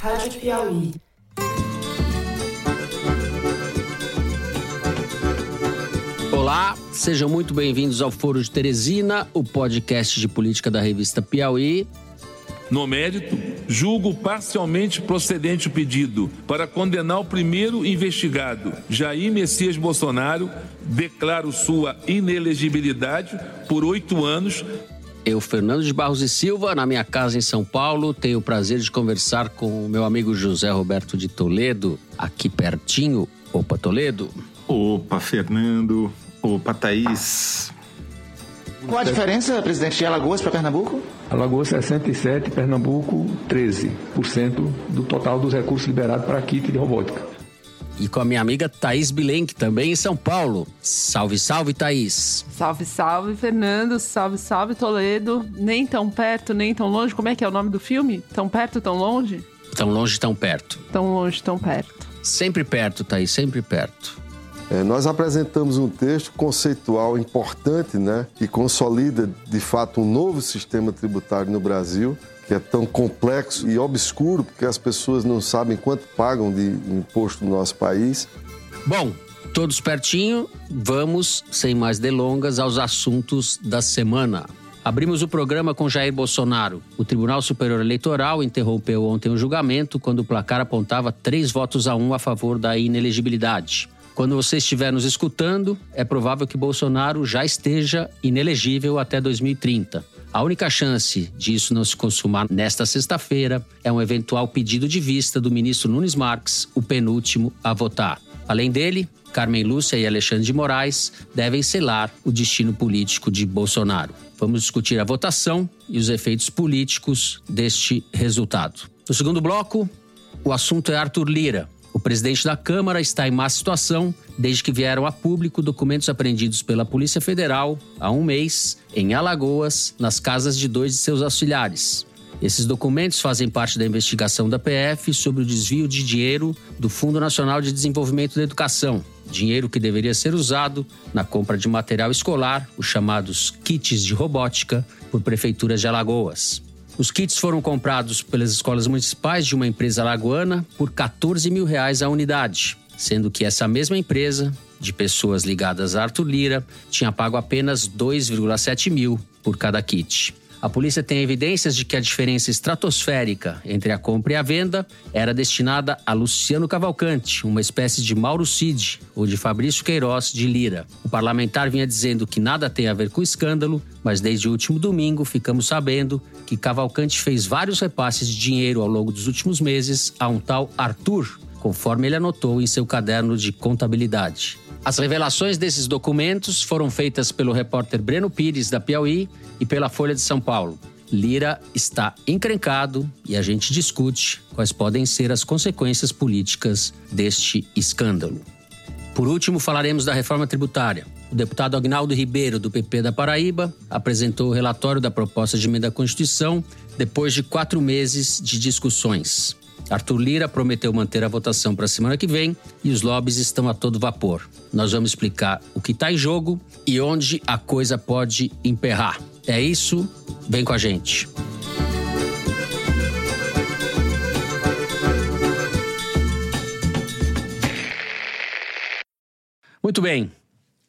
Rádio Piauí. Olá, sejam muito bem-vindos ao Foro de Teresina, o podcast de política da revista Piauí. No mérito, julgo parcialmente procedente o pedido para condenar o primeiro investigado, Jair Messias Bolsonaro, declaro sua inelegibilidade por oito anos. Eu, Fernando de Barros e Silva, na minha casa em São Paulo, tenho o prazer de conversar com o meu amigo José Roberto de Toledo, aqui pertinho. Opa, Toledo. Opa, Fernando. Opa, Thaís. Qual a diferença, presidente, de Alagoas para Pernambuco? Alagoas 67, Pernambuco 13% do total dos recursos liberados para kit de robótica. E com a minha amiga Thaís Bilenque, também em São Paulo. Salve, salve, Thaís. Salve, salve, Fernando. Salve, salve, Toledo. Nem tão perto, nem tão longe. Como é que é o nome do filme? Tão perto, tão longe? Tão longe, tão perto. Tão longe, tão perto. Sempre perto, Thaís, sempre perto. É, nós apresentamos um texto conceitual importante, né, que consolida de fato um novo sistema tributário no Brasil, que é tão complexo e obscuro, porque as pessoas não sabem quanto pagam de imposto no nosso país. Bom, todos pertinho, vamos, sem mais delongas, aos assuntos da semana. Abrimos o programa com Jair Bolsonaro. O Tribunal Superior Eleitoral interrompeu ontem o julgamento quando o placar apontava três votos a um a favor da inelegibilidade. Quando você estiver nos escutando, é provável que Bolsonaro já esteja inelegível até 2030. A única chance disso não se consumar nesta sexta-feira é um eventual pedido de vista do ministro Nunes Marques, o penúltimo a votar. Além dele, Carmen Lúcia e Alexandre de Moraes devem selar o destino político de Bolsonaro. Vamos discutir a votação e os efeitos políticos deste resultado. No segundo bloco, o assunto é Arthur Lira, o presidente da Câmara está em má situação desde que vieram a público documentos apreendidos pela Polícia Federal há um mês em Alagoas, nas casas de dois de seus auxiliares. Esses documentos fazem parte da investigação da PF sobre o desvio de dinheiro do Fundo Nacional de Desenvolvimento da Educação, dinheiro que deveria ser usado na compra de material escolar, os chamados kits de robótica, por prefeituras de Alagoas. Os kits foram comprados pelas escolas municipais de uma empresa alagoana por 14 mil reais a unidade, sendo que essa mesma empresa, de pessoas ligadas a Arthur Lira, tinha pago apenas 2,7 mil por cada kit. A polícia tem evidências de que a diferença estratosférica entre a compra e a venda era destinada a Luciano Cavalcante, uma espécie de Mauro Cid ou de Fabrício Queiroz de Lira. O parlamentar vinha dizendo que nada tem a ver com o escândalo, mas desde o último domingo ficamos sabendo que Cavalcante fez vários repasses de dinheiro ao longo dos últimos meses a um tal Arthur, conforme ele anotou em seu caderno de contabilidade. As revelações desses documentos foram feitas pelo repórter Breno Pires, da Piauí, e pela Folha de São Paulo. Lira está encrencado e a gente discute quais podem ser as consequências políticas deste escândalo. Por último, falaremos da reforma tributária. O deputado Agnaldo Ribeiro, do PP da Paraíba, apresentou o relatório da proposta de emenda à Constituição depois de quatro meses de discussões. Arthur Lira prometeu manter a votação para a semana que vem e os lobbies estão a todo vapor. Nós vamos explicar o que está em jogo e onde a coisa pode emperrar. É isso, vem com a gente. Muito bem.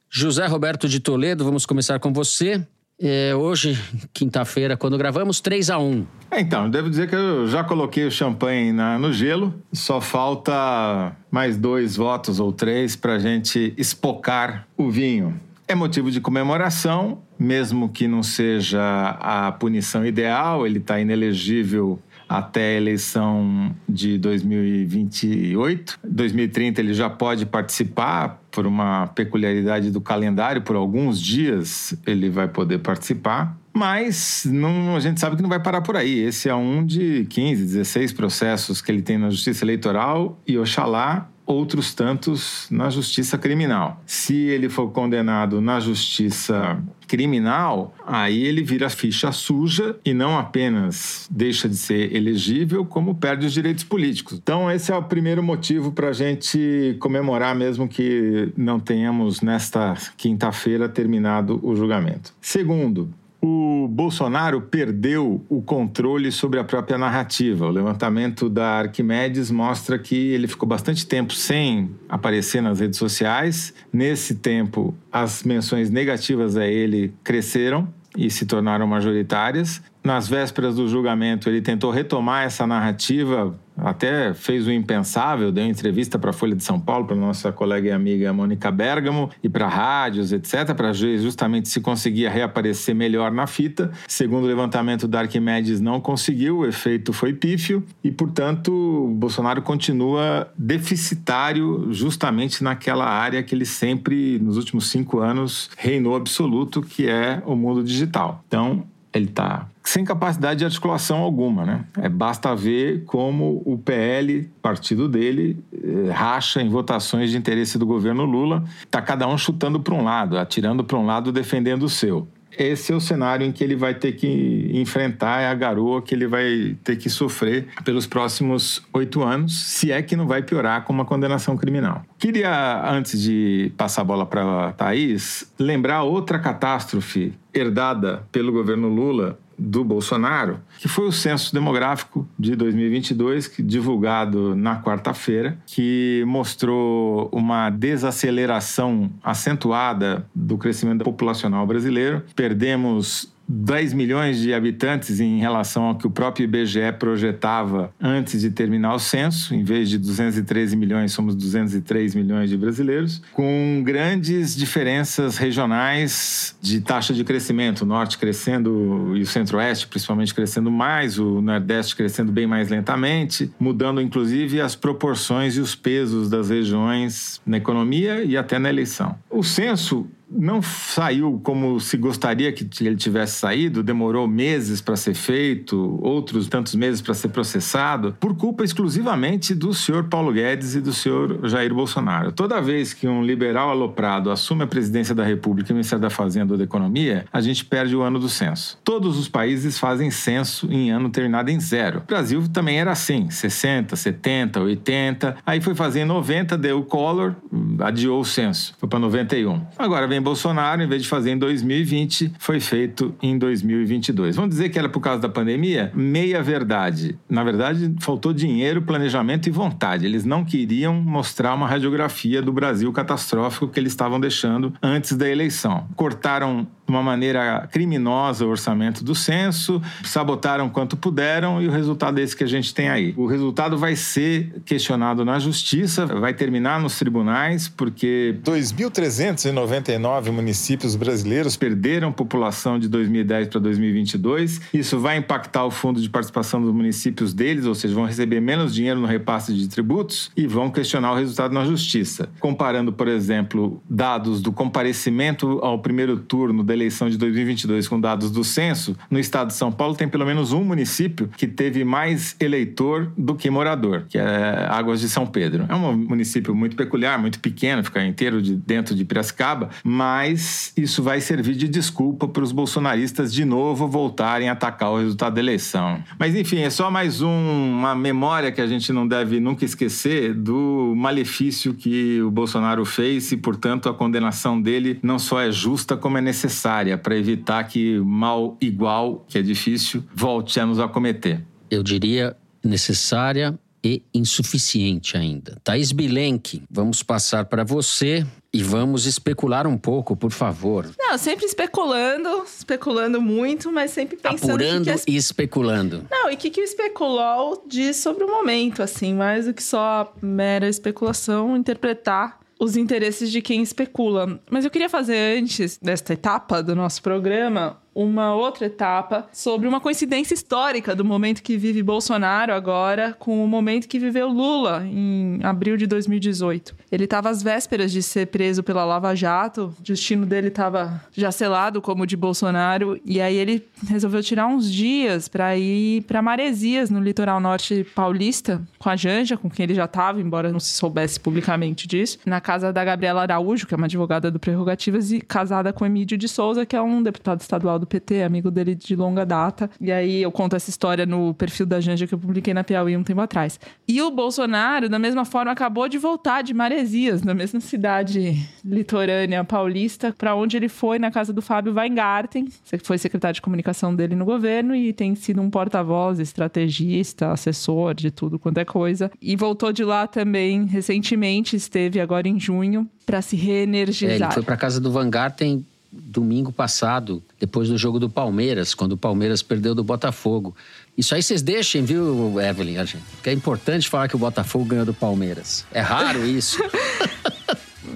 José Roberto de Toledo, vamos começar com você. É, hoje, quinta-feira, quando gravamos, 3 a 1 Então, devo dizer que eu já coloquei o champanhe na, no gelo. Só falta mais dois votos ou três para a gente espocar o vinho. É motivo de comemoração, mesmo que não seja a punição ideal, ele está inelegível até a eleição de 2028. 2030 ele já pode participar por uma peculiaridade do calendário, por alguns dias ele vai poder participar. Mas não, a gente sabe que não vai parar por aí. Esse é um de 15, 16 processos que ele tem na Justiça Eleitoral e Oxalá outros tantos na justiça criminal. Se ele for condenado na justiça criminal, aí ele vira ficha suja e não apenas deixa de ser elegível, como perde os direitos políticos. Então, esse é o primeiro motivo para a gente comemorar, mesmo que não tenhamos nesta quinta-feira terminado o julgamento. Segundo, O Bolsonaro perdeu o controle sobre a própria narrativa. O levantamento da Arquimedes mostra que ele ficou bastante tempo sem aparecer nas redes sociais. Nesse tempo, as menções negativas a ele cresceram e se tornaram majoritárias. Nas vésperas do julgamento, ele tentou retomar essa narrativa até fez o impensável, deu entrevista para a Folha de São Paulo, para nossa colega e amiga Mônica Bergamo, e para rádios, etc., para justamente se conseguia reaparecer melhor na fita. Segundo o levantamento da Arquimedes, não conseguiu, o efeito foi pífio, e, portanto, Bolsonaro continua deficitário justamente naquela área que ele sempre, nos últimos cinco anos, reinou absoluto, que é o mundo digital. Então, ele está sem capacidade de articulação alguma, né? É, basta ver como o PL, partido dele, eh, racha em votações de interesse do governo Lula. Está cada um chutando para um lado, atirando para um lado, defendendo o seu esse é o cenário em que ele vai ter que enfrentar, é a garoa que ele vai ter que sofrer pelos próximos oito anos, se é que não vai piorar com uma condenação criminal. Queria, antes de passar a bola para a Thaís, lembrar outra catástrofe herdada pelo governo Lula do Bolsonaro, que foi o censo demográfico de 2022, divulgado na quarta-feira, que mostrou uma desaceleração acentuada do crescimento populacional brasileiro. Perdemos 10 milhões de habitantes em relação ao que o próprio IBGE projetava antes de terminar o censo. Em vez de 213 milhões, somos 203 milhões de brasileiros, com grandes diferenças regionais de taxa de crescimento. O norte crescendo e o centro-oeste, principalmente, crescendo mais, o nordeste crescendo bem mais lentamente, mudando inclusive as proporções e os pesos das regiões na economia e até na eleição. O censo não saiu como se gostaria que ele tivesse saído, demorou meses para ser feito, outros tantos meses para ser processado, por culpa exclusivamente do senhor Paulo Guedes e do senhor Jair Bolsonaro. Toda vez que um liberal aloprado assume a presidência da República e o Ministério da Fazenda ou da Economia, a gente perde o ano do censo. Todos os países fazem censo em ano terminado em zero. O Brasil também era assim, 60, 70, 80, aí foi fazer em 90, deu o Collor, adiou o censo, foi para 91. Agora vem Bolsonaro, em vez de fazer em 2020, foi feito em 2022. Vamos dizer que era por causa da pandemia? Meia verdade. Na verdade, faltou dinheiro, planejamento e vontade. Eles não queriam mostrar uma radiografia do Brasil catastrófico que eles estavam deixando antes da eleição. Cortaram de uma maneira criminosa o orçamento do censo, sabotaram quanto puderam e o resultado é esse que a gente tem aí. O resultado vai ser questionado na justiça, vai terminar nos tribunais, porque 2.399 municípios brasileiros perderam população de 2010 para 2022. Isso vai impactar o fundo de participação dos municípios deles, ou seja, vão receber menos dinheiro no repasse de tributos e vão questionar o resultado na justiça. Comparando, por exemplo, dados do comparecimento ao primeiro turno da eleição de 2022 com dados do censo, no estado de São Paulo tem pelo menos um município que teve mais eleitor do que morador, que é Águas de São Pedro. É um município muito peculiar, muito pequeno, fica inteiro de, dentro de Piracicaba, mas isso vai servir de desculpa para os bolsonaristas de novo voltarem a atacar o resultado da eleição. Mas enfim, é só mais um, uma memória que a gente não deve nunca esquecer do malefício que o Bolsonaro fez e, portanto, a condenação dele não só é justa, como é necessária necessária para evitar que mal igual, que é difícil, volte a nos acometer? Eu diria necessária e insuficiente ainda. Thaís Bilenque, vamos passar para você e vamos especular um pouco, por favor. Não, sempre especulando, especulando muito, mas sempre pensando... Apurando que que e especulando. Não, e o que, que o especulol diz sobre o momento, assim, mais do que só mera especulação, interpretar os interesses de quem especula. Mas eu queria fazer antes desta etapa do nosso programa uma outra etapa sobre uma coincidência histórica do momento que vive Bolsonaro agora com o momento que viveu Lula em abril de 2018. Ele estava às vésperas de ser preso pela Lava Jato, o destino dele estava já selado como o de Bolsonaro, e aí ele resolveu tirar uns dias para ir para Maresias, no litoral norte paulista, com a Janja, com quem ele já estava, embora não se soubesse publicamente disso, na casa da Gabriela Araújo, que é uma advogada do Prerrogativas, e casada com Emílio de Souza, que é um deputado estadual do PT, amigo dele de longa data. E aí eu conto essa história no perfil da Janja que eu publiquei na Piauí um tempo atrás. E o Bolsonaro, da mesma forma, acabou de voltar de Maresias, na mesma cidade litorânea paulista, para onde ele foi na casa do Fábio Weingarten, que foi secretário de comunicação dele no governo e tem sido um porta-voz, estrategista, assessor de tudo quanto é coisa. E voltou de lá também recentemente, esteve agora em junho, para se reenergizar. É, ele foi para casa do Weingarten domingo passado, depois do jogo do Palmeiras, quando o Palmeiras perdeu do Botafogo. Isso aí vocês deixem, viu, Evelyn? Porque é importante falar que o Botafogo ganhou do Palmeiras. É raro isso.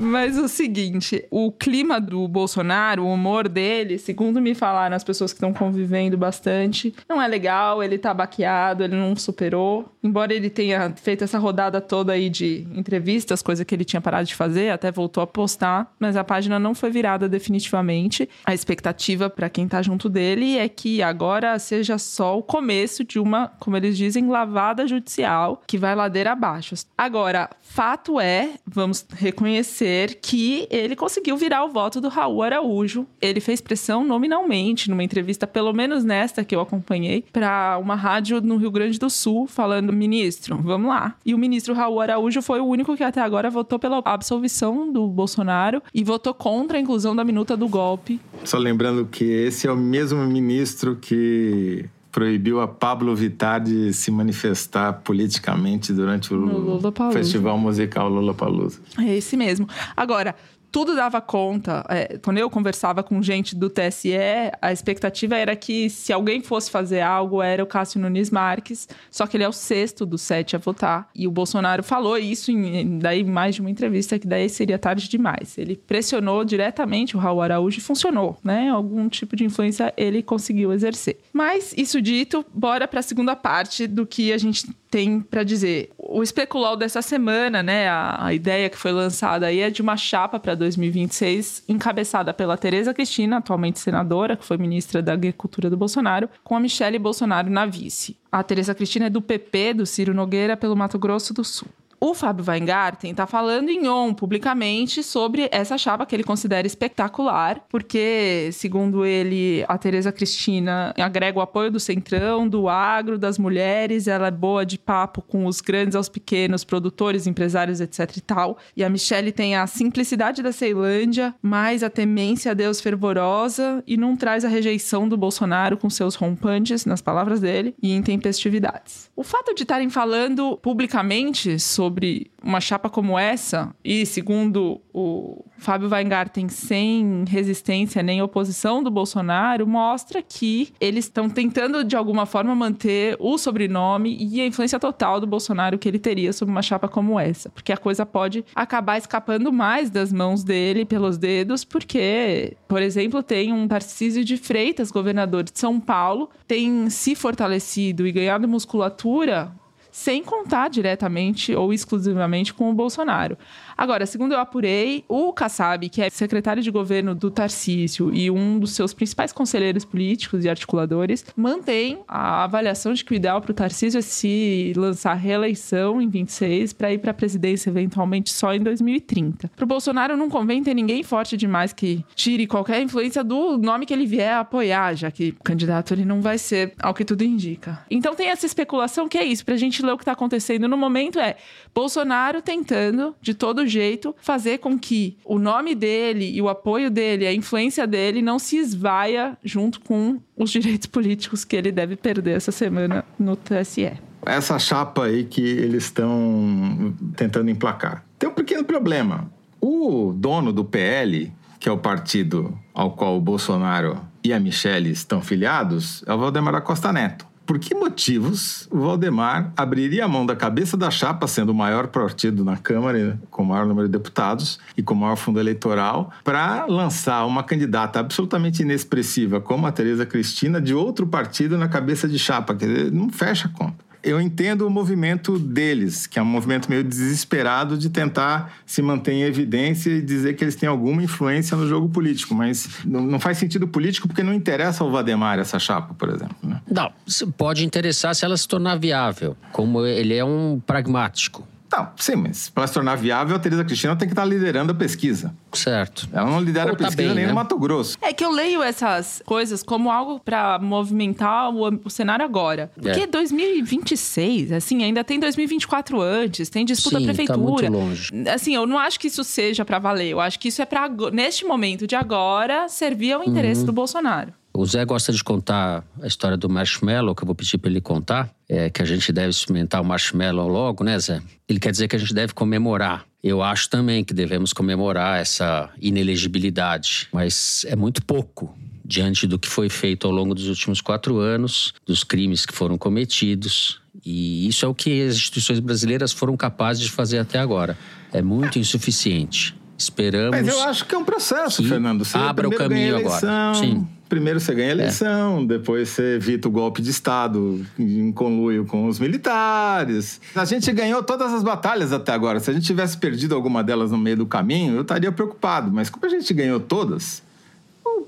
Mas o seguinte, o clima do Bolsonaro, o humor dele, segundo me falaram as pessoas que estão convivendo bastante, não é legal, ele tá baqueado, ele não superou. Embora ele tenha feito essa rodada toda aí de entrevistas, coisa que ele tinha parado de fazer, até voltou a postar, mas a página não foi virada definitivamente. A expectativa para quem tá junto dele é que agora seja só o começo de uma, como eles dizem, lavada judicial que vai ladeira abaixo. Agora, fato é, vamos reconhecer que ele conseguiu virar o voto do Raul Araújo. Ele fez pressão nominalmente numa entrevista, pelo menos nesta que eu acompanhei, para uma rádio no Rio Grande do Sul, falando: ministro, vamos lá. E o ministro Raul Araújo foi o único que até agora votou pela absolvição do Bolsonaro e votou contra a inclusão da minuta do golpe. Só lembrando que esse é o mesmo ministro que proibiu a Pablo Vittar de se manifestar politicamente durante o festival musical Lula Palusa. É esse mesmo. Agora, tudo dava conta. É, quando eu conversava com gente do TSE, a expectativa era que se alguém fosse fazer algo, era o Cássio Nunes Marques, só que ele é o sexto dos sete a votar. E o Bolsonaro falou isso em daí mais de uma entrevista, que daí seria tarde demais. Ele pressionou diretamente o Raul Araújo e funcionou, né? Algum tipo de influência ele conseguiu exercer. Mas, isso dito, bora para a segunda parte do que a gente tem para dizer. O especulol dessa semana, né, a, a, ideia que foi lançada aí é de uma chapa para 2026 encabeçada pela Tereza Cristina, atualmente senadora, que foi ministra da Agricultura do Bolsonaro, com a Michele Bolsonaro na vice. A Tereza Cristina é do PP, do Ciro Nogueira, pelo Mato Grosso do Sul. O Fábio Weingarten está falando em on publicamente sobre essa chapa que ele considera espetacular, porque, segundo ele, a Tereza Cristina agrega o apoio do centrão, do agro, das mulheres, ela é boa de papo com os grandes aos pequenos, produtores, empresários, etc e tal. E a Michelle tem a simplicidade da Ceilândia, mais a temência a Deus fervorosa e não traz a rejeição do Bolsonaro com seus rompantes, nas palavras dele, e intempestividades. O fato de estarem falando publicamente sobre sobre uma chapa como essa, e segundo o Fábio Weingarten, sem resistência nem oposição do Bolsonaro, mostra que eles estão tentando, de alguma forma, manter o sobrenome e a influência total do Bolsonaro que ele teria sobre uma chapa como essa. Porque a coisa pode acabar escapando mais das mãos dele pelos dedos, porque, por exemplo, tem um Tarcísio de Freitas, governador de São Paulo, tem se fortalecido e ganhado musculatura sem contar diretamente ou exclusivamente com o Bolsonaro. Agora, segundo eu apurei, o Kassab, que é secretário de governo do Tarcísio e um dos seus principais conselheiros políticos e articuladores, mantém a avaliação de que o ideal para o Tarcísio é se lançar reeleição em 26 para ir para a presidência eventualmente só em 2030. Para o Bolsonaro não convém ter ninguém forte demais que tire qualquer influência do nome que ele vier apoiar, já que candidato ele não vai ser, ao que tudo indica. Então tem essa especulação que é isso, para a gente ler o que está acontecendo no momento é Bolsonaro tentando, de todo jeito, fazer com que o nome dele e o apoio dele, a influência dele não se esvaia junto com os direitos políticos que ele deve perder essa semana no TSE. Essa chapa aí que eles estão tentando emplacar. Tem um pequeno problema. O dono do PL, que é o partido ao qual o Bolsonaro e a Michelle estão filiados, é o Valdemar Costa Neto por que motivos o Valdemar abriria a mão da cabeça da chapa, sendo o maior partido na Câmara, com o maior número de deputados e com o maior fundo eleitoral, para lançar uma candidata absolutamente inexpressiva como a Tereza Cristina de outro partido na cabeça de chapa? Quer dizer, não fecha a conta eu entendo o movimento deles, que é um movimento meio desesperado de tentar se manter em evidência e dizer que eles têm alguma influência no jogo político, mas não, faz sentido político porque não interessa ao Vademar essa chapa, por exemplo. Né? Não, pode interessar se ela se tornar viável, como ele é um pragmático. Não, sim, mas para se tornar viável, a Tereza Cristina tem que estar liderando a pesquisa. Certo. Ela não lidera Ou a tá pesquisa bem, nem né? no Mato Grosso. É que eu leio essas coisas como algo pra movimentar o, o cenário agora. Porque É. 2026, assim, ainda tem 2024 antes, tem disputa Sim, tá prefeitura. muito longe. Assim, eu não acho que isso seja pra valer. Eu acho que isso é pra ago- neste momento de agora servir ao interesse Uhum. do Bolsonaro. O Zé gosta de contar a história do marshmallow, que eu vou pedir para ele contar. É que a gente deve experimentar o marshmallow logo, né, Zé? Ele quer dizer que a gente deve comemorar. Eu acho também que devemos comemorar essa inelegibilidade, mas é muito pouco diante do que foi feito ao longo dos últimos quatro anos, dos crimes que foram cometidos. E isso é o que as instituições brasileiras foram capazes de fazer até agora. É muito insuficiente. Esperamos. Mas eu acho que é um processo, Fernando. Você abra o caminho agora. Sim. É. Primeiro você ganha a eleição, depois você evita o golpe de Estado em conluio com os militares. A gente ganhou todas as batalhas até agora. Se a gente tivesse perdido alguma delas no meio do caminho, eu estaria preocupado. Mas como a gente ganhou todas,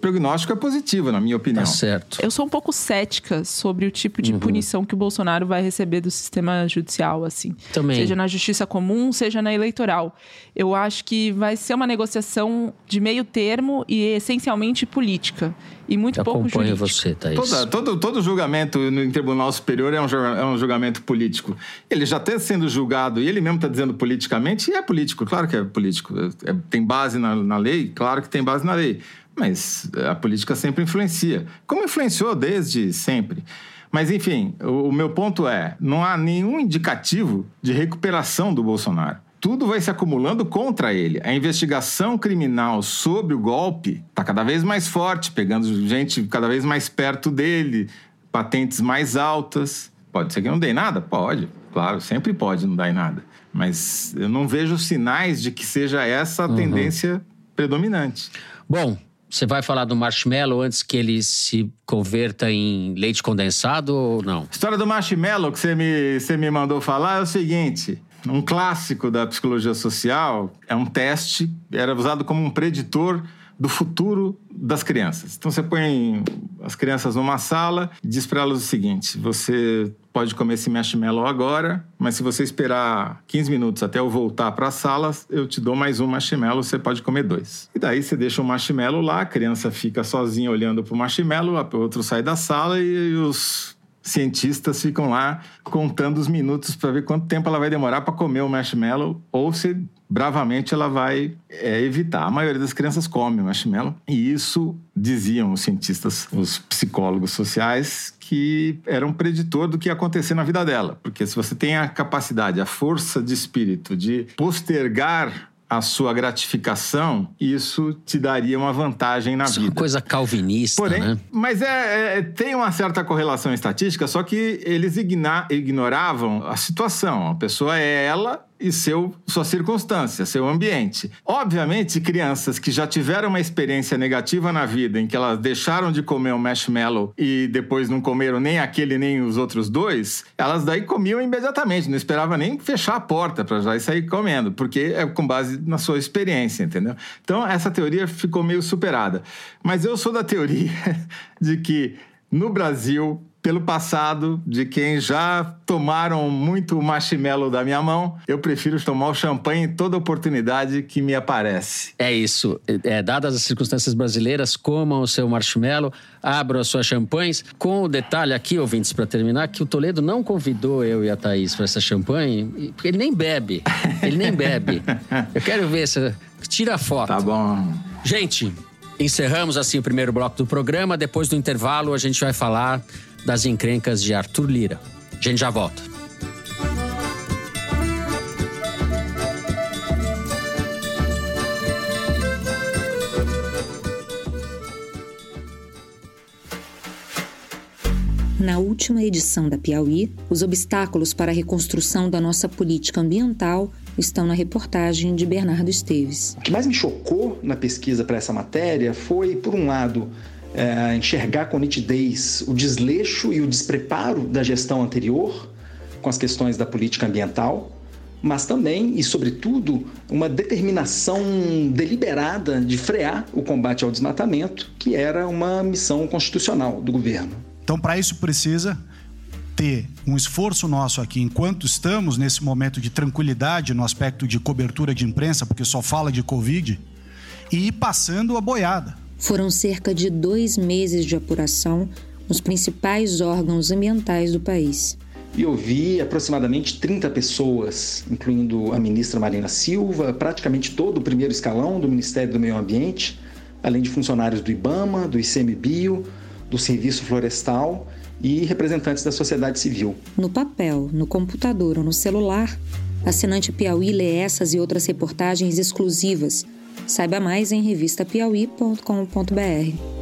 prognóstico é positivo, na minha opinião. Tá certo. Eu sou um pouco cética sobre o tipo Uhum. de punição que o Bolsonaro vai receber do sistema judicial, assim. Também. Seja na justiça comum, seja na eleitoral. Eu acho que vai ser uma negociação de meio termo e essencialmente política. E muito Eu pouco acompanho você, Thaís. Toda- todo, todo julgamento no em Tribunal Superior é um, é um julgamento político. Ele já está sendo julgado e ele mesmo está dizendo politicamente, e é político, claro que é político. É- é- tem base na, na lei? Claro que tem base na lei. Mas a política sempre influencia. Como influenciou desde sempre. Mas, enfim, o, o meu ponto é: não há nenhum indicativo de recuperação do Bolsonaro. Tudo vai se acumulando contra ele. A investigação criminal sobre o golpe está cada vez mais forte, pegando gente cada vez mais perto dele, patentes mais altas. Pode ser que não dê nada? Pode, claro, sempre pode não dar em nada. Mas eu não vejo sinais de que seja essa a tendência predominante. Bom, você vai falar do marshmallow antes que ele se converta em leite condensado ou não? A história do marshmallow que você me, você me mandou falar é o seguinte: um clássico da psicologia social é um teste, era usado como um preditor do futuro das crianças. Então você põe as crianças numa sala diz para elas o seguinte: você pode comer esse marshmallow agora, mas se você esperar 15 minutos até eu voltar para a sala, eu te dou mais um marshmallow, você pode comer dois. E daí você deixa o marshmallow lá, a criança fica sozinha olhando para o marshmallow, o outro sai da sala e os cientistas ficam lá contando os minutos para ver quanto tempo ela vai demorar para comer o marshmallow ou se bravamente ela vai é, evitar. A maioria das crianças come o marshmallow e isso diziam os cientistas, os psicólogos sociais que era um preditor do que ia acontecer na vida dela, porque se você tem a capacidade, a força de espírito de postergar a sua gratificação, isso te daria uma vantagem na Isso é uma vida. coisa calvinista, Porém, né? mas é, é- tem uma certa correlação estatística, só que eles igna- ignoravam a situação. A pessoa é ela e seu, sua circunstância, seu ambiente. Obviamente, crianças que já tiveram uma experiência negativa na vida, em que elas deixaram de comer um marshmallow e depois não comeram nem aquele nem os outros dois, elas daí comiam imediatamente, não esperava nem fechar a porta para já sair comendo, porque é com base na sua experiência, entendeu? Então, essa teoria ficou meio superada. Mas eu sou da teoria de que no Brasil, pelo passado, de quem já tomaram muito marshmallow da minha mão, eu prefiro tomar o champanhe em toda oportunidade que me aparece. É isso. É, dadas as circunstâncias brasileiras, comam o seu marshmallow, abram as suas champanhes. Com o detalhe aqui, ouvintes, para terminar, que o Toledo não convidou eu e a Thaís para essa champanhe, porque ele nem bebe. Ele nem bebe. Eu quero ver se. Tira a foto. Tá bom. Gente, encerramos assim o primeiro bloco do programa. Depois do intervalo, a gente vai falar das encrencas de Arthur Lira. A gente já volta. Na última edição da Piauí, os obstáculos para a reconstrução da nossa política ambiental estão na reportagem de Bernardo Esteves. O que mais me chocou na pesquisa para essa matéria foi, por um lado, é, enxergar com nitidez o desleixo e o despreparo da gestão anterior com as questões da política ambiental, mas também e, sobretudo, uma determinação deliberada de frear o combate ao desmatamento, que era uma missão constitucional do governo. Então, para isso precisa ter um esforço nosso aqui, enquanto estamos nesse momento de tranquilidade no aspecto de cobertura de imprensa, porque só fala de Covid, e ir passando a boiada. Foram cerca de dois meses de apuração nos principais órgãos ambientais do país. E ouvi aproximadamente 30 pessoas, incluindo a ministra Marina Silva, praticamente todo o primeiro escalão do Ministério do Meio Ambiente, além de funcionários do IBAMA, do ICMBio, do Serviço Florestal e representantes da sociedade civil. No papel, no computador ou no celular, assinante Piauí lê essas e outras reportagens exclusivas. Saiba mais em revistapiauí.com.br.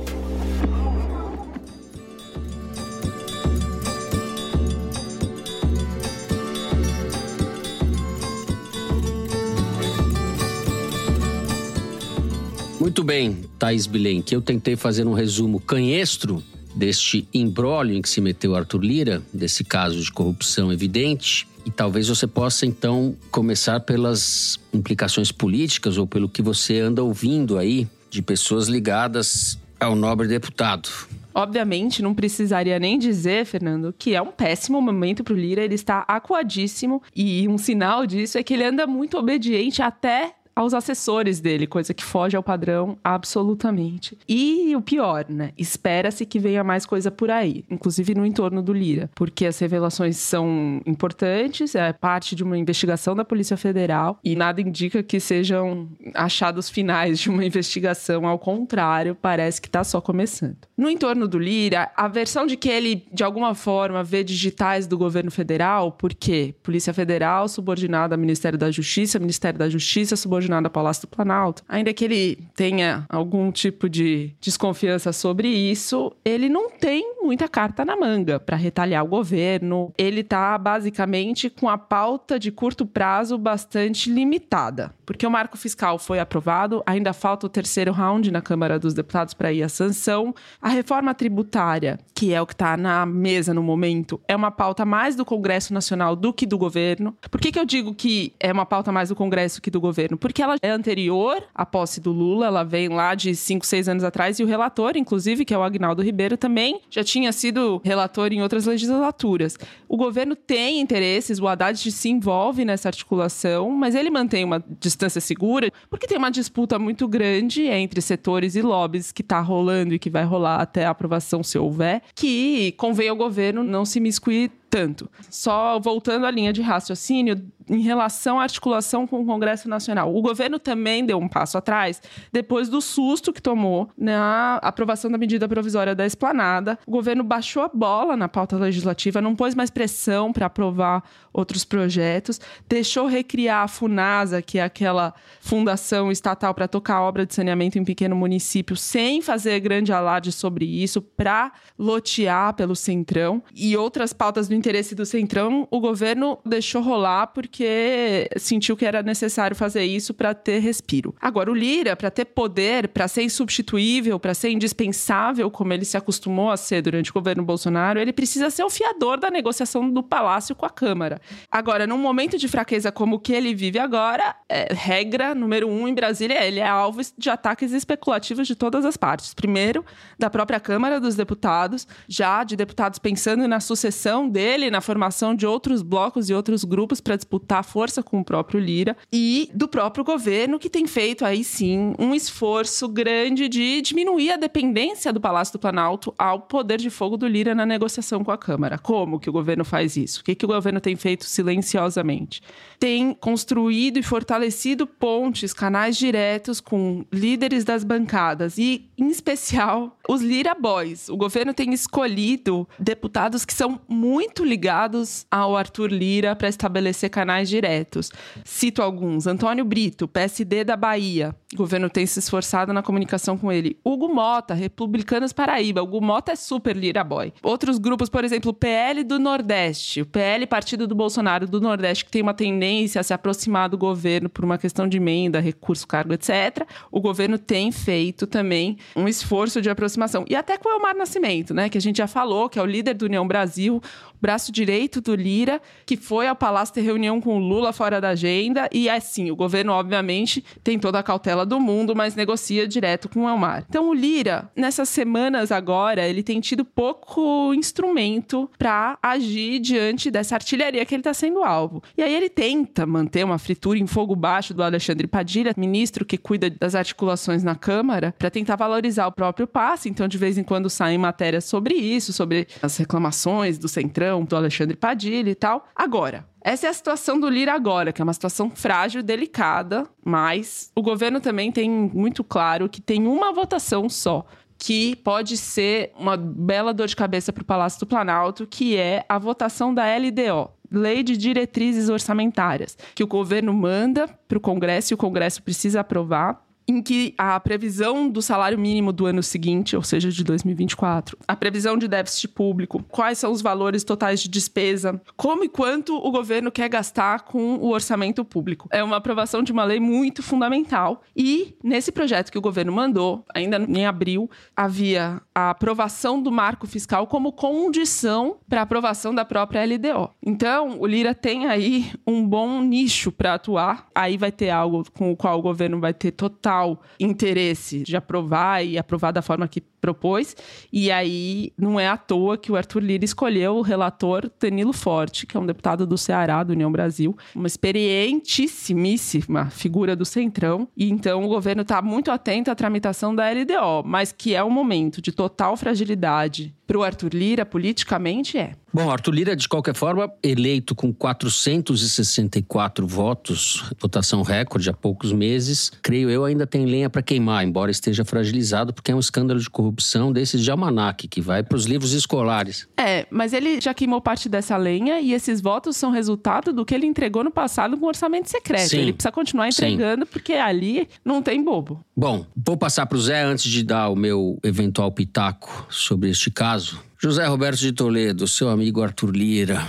Muito bem, Thaís Bilenque. Eu tentei fazer um resumo canhestro deste imbróglio em que se meteu Arthur Lira, desse caso de corrupção evidente. E talvez você possa então começar pelas implicações políticas ou pelo que você anda ouvindo aí de pessoas ligadas ao nobre deputado. Obviamente, não precisaria nem dizer, Fernando, que é um péssimo momento para o Lira. Ele está acuadíssimo e um sinal disso é que ele anda muito obediente até aos assessores dele, coisa que foge ao padrão absolutamente. E o pior, né? Espera-se que venha mais coisa por aí, inclusive no entorno do Lira, porque as revelações são importantes, é parte de uma investigação da Polícia Federal e nada indica que sejam achados finais de uma investigação, ao contrário, parece que está só começando. No entorno do Lira, a versão de que ele, de alguma forma, vê digitais do governo federal, porque Polícia Federal subordinada ao Ministério da Justiça, Ministério da Justiça subordinado subordinado ao Palácio do Planalto, ainda que ele tenha algum tipo de desconfiança sobre isso, ele não tem muita carta na manga para retaliar o governo. Ele está basicamente com a pauta de curto prazo bastante limitada, porque o marco fiscal foi aprovado, ainda falta o terceiro round na Câmara dos Deputados para ir à sanção. A reforma tributária, que é o que está na mesa no momento, é uma pauta mais do Congresso Nacional do que do governo. Por que, que eu digo que é uma pauta mais do Congresso que do governo? Porque ela é anterior à posse do Lula, ela vem lá de 5, 6 anos atrás, e o relator, inclusive, que é o Agnaldo Ribeiro, também já tinha sido relator em outras legislaturas. O governo tem interesses, o Haddad se envolve nessa articulação, mas ele mantém uma distância segura, porque tem uma disputa muito grande entre setores e lobbies que está rolando e que vai rolar até a aprovação, se houver, que convém ao governo não se miscuir tanto. Só voltando à linha de raciocínio, em relação à articulação com o Congresso Nacional. O governo também deu um passo atrás depois do susto que tomou na aprovação da medida provisória da esplanada. O governo baixou a bola na pauta legislativa, não pôs mais pressão para aprovar outros projetos, deixou recriar a FUNASA, que é aquela fundação estatal para tocar obra de saneamento em pequeno município, sem fazer grande alarde sobre isso, para lotear pelo Centrão. E outras pautas do interesse do Centrão, o governo deixou rolar porque sentiu que era necessário fazer isso para ter respiro. Agora, o Lira, para ter poder, para ser insubstituível, para ser indispensável, como ele se acostumou a ser durante o governo Bolsonaro, ele precisa ser o fiador da negociação do Palácio com a Câmara. Agora, num momento de fraqueza como o que ele vive agora, é, regra número um em Brasília, ele é alvo de ataques especulativos de todas as partes. Primeiro, da própria Câmara dos Deputados, já de deputados pensando na sucessão dele na formação de outros blocos e outros grupos para disputar força com o próprio Lira e do próprio governo que tem feito aí sim um esforço grande de diminuir a dependência do Palácio do Planalto ao poder de fogo do Lira na negociação com a Câmara. Como que o governo faz isso? O que, que o governo tem feito silenciosamente? Tem construído e fortalecido pontes, canais diretos com líderes das bancadas e, em especial, os Lira Boys. O governo tem escolhido deputados que são muito ligados ao Arthur Lira para estabelecer canais diretos. Cito alguns: Antônio Brito, PSD da Bahia. O governo tem se esforçado na comunicação com ele. Hugo Mota, Republicanos Paraíba. Hugo Mota é super Lira boy. Outros grupos, por exemplo, PL do Nordeste, o PL Partido do Bolsonaro do Nordeste, que tem uma tendência a se aproximar do governo por uma questão de emenda, recurso, cargo, etc. O governo tem feito também um esforço de aproximação. E até com o Elmar Nascimento, né, que a gente já falou, que é o líder do União Brasil. braço direito do Lira, que foi ao Palácio ter reunião com o Lula fora da agenda. E assim, o governo, obviamente, tem toda a cautela do mundo, mas negocia direto com o Elmar. Então, o Lira, nessas semanas agora, ele tem tido pouco instrumento para agir diante dessa artilharia que ele está sendo alvo. E aí ele tenta manter uma fritura em fogo baixo do Alexandre Padilha, ministro que cuida das articulações na Câmara, para tentar valorizar o próprio passe. Então, de vez em quando saem matérias sobre isso, sobre as reclamações do Centrão, do Alexandre Padilha e tal. Agora, essa é a situação do Lira agora, que é uma situação frágil, delicada, mas o governo também tem muito claro que tem uma votação só que pode ser uma bela dor de cabeça para o Palácio do Planalto, que é a votação da LDO, Lei de Diretrizes Orçamentárias, que o governo manda para o Congresso e o Congresso precisa aprovar em que a previsão do salário mínimo do ano seguinte, ou seja, de 2024, a previsão de déficit público, quais são os valores totais de despesa, como e quanto o governo quer gastar com o orçamento público. É uma aprovação de uma lei muito fundamental e nesse projeto que o governo mandou, ainda em abril, havia a aprovação do marco fiscal como condição para a aprovação da própria LDO. Então, o Lira tem aí um bom nicho para atuar. Aí vai ter algo com o qual o governo vai ter total total interesse de aprovar e aprovar da forma que propôs. E aí não é à toa que o Arthur Lira escolheu o relator Danilo Forte, que é um deputado do Ceará, do União Brasil, uma experientíssima figura do Centrão. E então o governo está muito atento à tramitação da LDO, mas que é um momento de total fragilidade para o Arthur Lira politicamente é. Bom, Arthur Lira, de qualquer forma, eleito com 464 votos, votação recorde há poucos meses, creio eu ainda tem lenha para queimar, embora esteja fragilizado, porque é um escândalo de corrupção desses de almanac, que vai para os livros escolares. É, mas ele já queimou parte dessa lenha e esses votos são resultado do que ele entregou no passado com orçamento secreto. Sim. Ele precisa continuar entregando, Sim. porque ali não tem bobo. Bom, vou passar para o Zé antes de dar o meu eventual pitaco sobre este caso. José Roberto de Toledo, seu amigo Arthur Lira.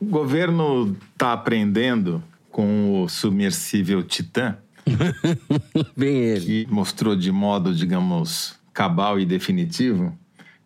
O governo está aprendendo com o submersível Titã. Bem ele. Que mostrou de modo, digamos, cabal e definitivo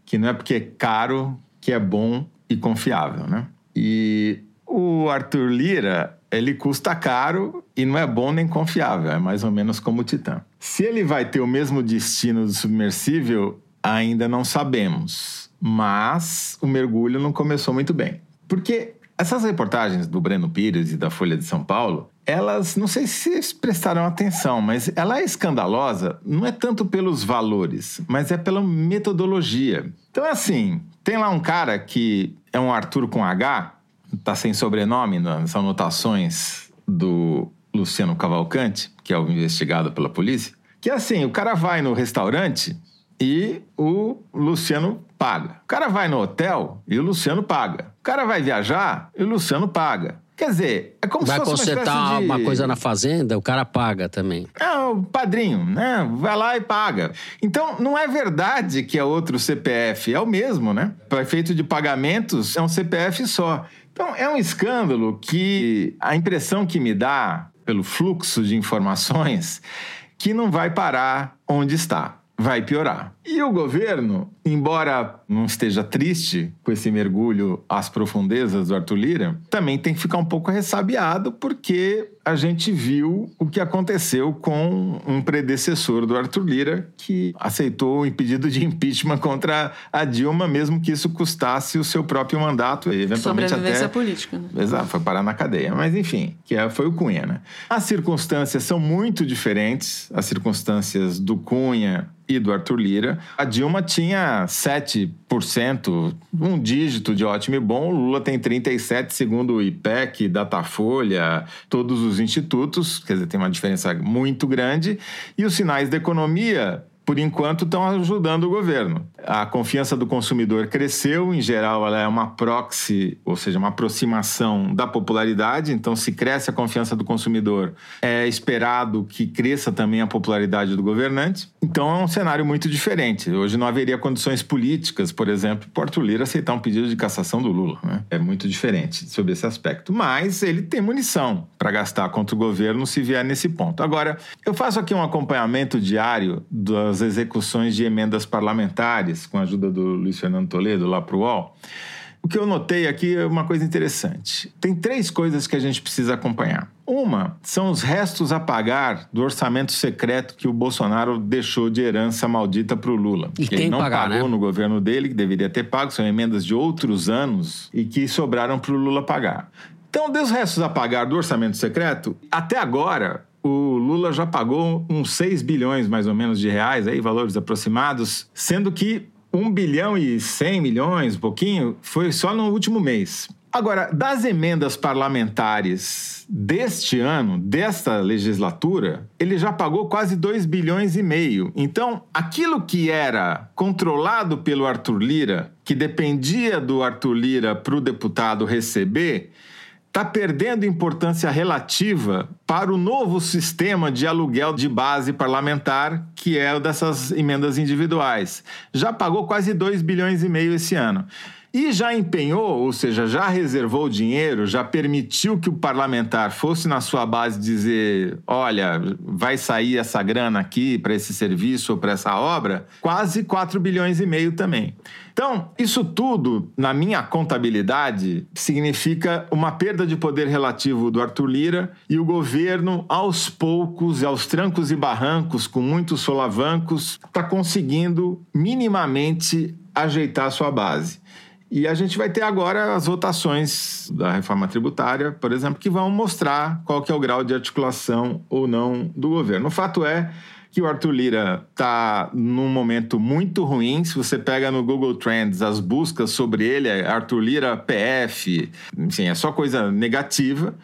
que não é porque é caro que é bom e confiável, né? E o Arthur Lira, ele custa caro e não é bom nem confiável, é mais ou menos como o Titã. Se ele vai ter o mesmo destino do submersível, ainda não sabemos mas o mergulho não começou muito bem. Porque essas reportagens do Breno Pires e da Folha de São Paulo, elas, não sei se vocês prestaram atenção, mas ela é escandalosa não é tanto pelos valores, mas é pela metodologia. Então, assim, tem lá um cara que é um Arthur com H, tá sem sobrenome nas anotações do Luciano Cavalcante, que é o investigado pela polícia, que assim, o cara vai no restaurante e o Luciano paga. O cara vai no hotel e o Luciano paga. O cara vai viajar e o Luciano paga. Quer dizer, é como vai se fosse uma, uma, de... uma coisa na fazenda, o cara paga também. É, o padrinho, né? Vai lá e paga. Então, não é verdade que é outro CPF, é o mesmo, né? Para efeito de pagamentos, é um CPF só. Então, é um escândalo que a impressão que me dá, pelo fluxo de informações, que não vai parar onde está vai piorar. E o governo, embora não esteja triste com esse mergulho às profundezas do Arthur Lira, também tem que ficar um pouco ressabiado porque a gente viu o que aconteceu com um predecessor do Arthur Lira que aceitou o pedido de impeachment contra a Dilma, mesmo que isso custasse o seu próprio mandato e eventualmente Sobrevivência até... política. Né? Exato, foi parar na cadeia. Mas enfim, que é, foi o Cunha, né? As circunstâncias são muito diferentes, as circunstâncias do Cunha e do Arthur Lira. A Dilma tinha 7%, um dígito de ótimo e bom. O Lula tem 37%, segundo o IPEC, Datafolha, todos os institutos. Quer dizer, tem uma diferença muito grande. E os sinais da economia por enquanto, estão ajudando o governo. A confiança do consumidor cresceu, em geral, ela é uma proxy, ou seja, uma aproximação da popularidade. Então, se cresce a confiança do consumidor, é esperado que cresça também a popularidade do governante. Então, é um cenário muito diferente. Hoje não haveria condições políticas, por exemplo, Porto Lira aceitar um pedido de cassação do Lula. Né? É muito diferente sobre esse aspecto. Mas ele tem munição para gastar contra o governo se vier nesse ponto. Agora, eu faço aqui um acompanhamento diário das execuções de emendas parlamentares, com a ajuda do Luiz Fernando Toledo, lá para o UOL. o que eu notei aqui é uma coisa interessante. Tem três coisas que a gente precisa acompanhar. Uma são os restos a pagar do orçamento secreto que o Bolsonaro deixou de herança maldita para o Lula. E que ele não pagar, pagou né? no governo dele, que deveria ter pago, são emendas de outros anos e que sobraram para o Lula pagar. Então, dos restos a pagar do orçamento secreto, até agora, o Lula já pagou uns 6 bilhões, mais ou menos, de reais, aí, valores aproximados, sendo que 1 bilhão e 100 milhões, um pouquinho, foi só no último mês. Agora, das emendas parlamentares deste ano, desta legislatura, ele já pagou quase 2 bilhões e meio. Então, aquilo que era controlado pelo Arthur Lira, que dependia do Arthur Lira para o deputado receber, está perdendo importância relativa para o novo sistema de aluguel de base parlamentar, que é o dessas emendas individuais. Já pagou quase 2 bilhões e meio esse ano. E já empenhou, ou seja, já reservou dinheiro, já permitiu que o parlamentar fosse na sua base dizer: olha, vai sair essa grana aqui para esse serviço ou para essa obra, quase 4 bilhões e meio também. Então, isso tudo, na minha contabilidade, significa uma perda de poder relativo do Arthur Lira e o governo, aos poucos e aos trancos e barrancos, com muitos solavancos, está conseguindo minimamente ajeitar a sua base. E a gente vai ter agora as votações da reforma tributária, por exemplo, que vão mostrar qual que é o grau de articulação ou não do governo. O fato é que o Arthur Lira está num momento muito ruim. Se você pega no Google Trends as buscas sobre ele, é Arthur Lira PF, enfim, é só coisa negativa.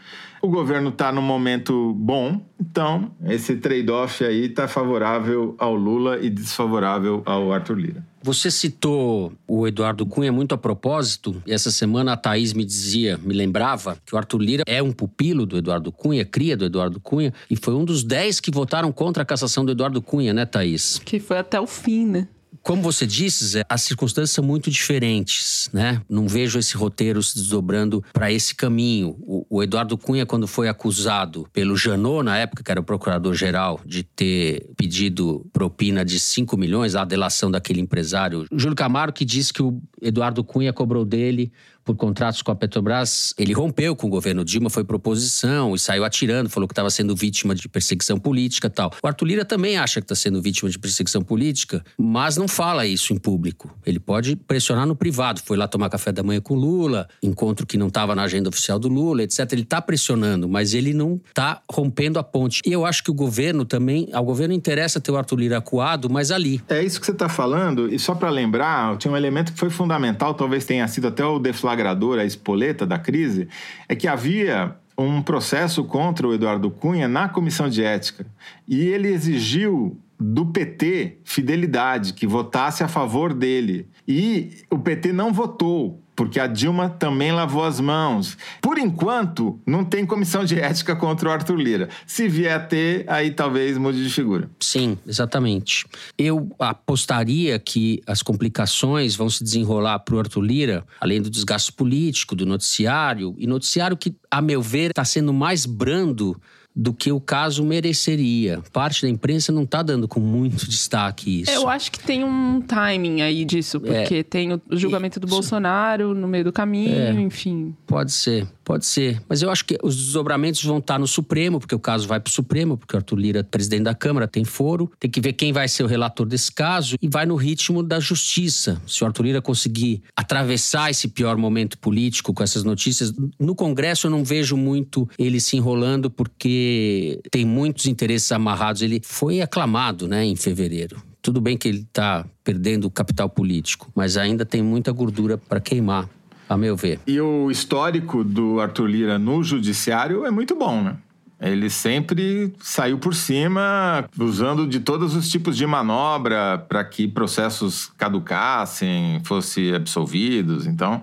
O governo está num momento bom, então esse trade-off aí está favorável ao Lula e desfavorável ao Arthur Lira. Você citou o Eduardo Cunha muito a propósito. Essa semana a Thaís me dizia, me lembrava, que o Arthur Lira é um pupilo do Eduardo Cunha, cria do Eduardo Cunha, e foi um dos dez que votaram contra a cassação do Eduardo Cunha, né, Thaís? Que foi até o fim, né? Como você disse, Zé, as circunstâncias são muito diferentes, né? Não vejo esse roteiro se desdobrando para esse caminho. O, o, Eduardo Cunha, quando foi acusado pelo Janot, na época que era o procurador-geral, de ter pedido propina de 5 milhões, a delação daquele empresário, Júlio Camargo, que disse que o Eduardo Cunha cobrou dele por contratos com a Petrobras, ele rompeu com o governo Dilma, foi proposição e saiu atirando, falou que estava sendo vítima de perseguição política tal. O Arthur Lira também acha que está sendo vítima de perseguição política, mas não fala isso em público. Ele pode pressionar no privado. Foi lá tomar café da manhã com Lula, encontro que não estava na agenda oficial do Lula, etc. Ele está pressionando, mas ele não está rompendo a ponte. E eu acho que o governo também, ao governo interessa ter o Arthur Lira acuado, mas ali. É isso que você está falando, e só para lembrar, tinha um elemento que foi fundamental, talvez tenha sido até o deflagrador, a espoleta da crise, é que havia um processo contra o Eduardo Cunha na comissão de ética. E ele exigiu do PT fidelidade, que votasse a favor dele. E o PT não votou, porque a Dilma também lavou as mãos. Por enquanto, não tem comissão de ética contra o Arthur Lira. Se vier a ter, aí talvez mude de figura. Sim, exatamente. Eu apostaria que as complicações vão se desenrolar para o Arthur Lira, além do desgaste político, do noticiário, e noticiário que, a meu ver, está sendo mais brando do que o caso mereceria. Parte da imprensa não está dando com muito destaque isso. Eu acho que tem um timing aí disso, porque é. tem o julgamento do Bolsonaro no meio do caminho, é. enfim. Pode ser, pode ser. Mas eu acho que os desdobramentos vão estar no Supremo, porque o caso vai para o Supremo, porque o Arthur Lira, presidente da Câmara, tem foro. Tem que ver quem vai ser o relator desse caso e vai no ritmo da justiça. Se o Arthur Lira conseguir atravessar esse pior momento político com essas notícias, no Congresso eu não vejo muito ele se enrolando, porque tem muitos interesses amarrados. Ele foi aclamado né, em fevereiro. Tudo bem que ele está perdendo capital político, mas ainda tem muita gordura para queimar, a meu ver. E o histórico do Arthur Lira no judiciário é muito bom, né? Ele sempre saiu por cima, usando de todos os tipos de manobra para que processos caducassem, fossem absolvidos. Então,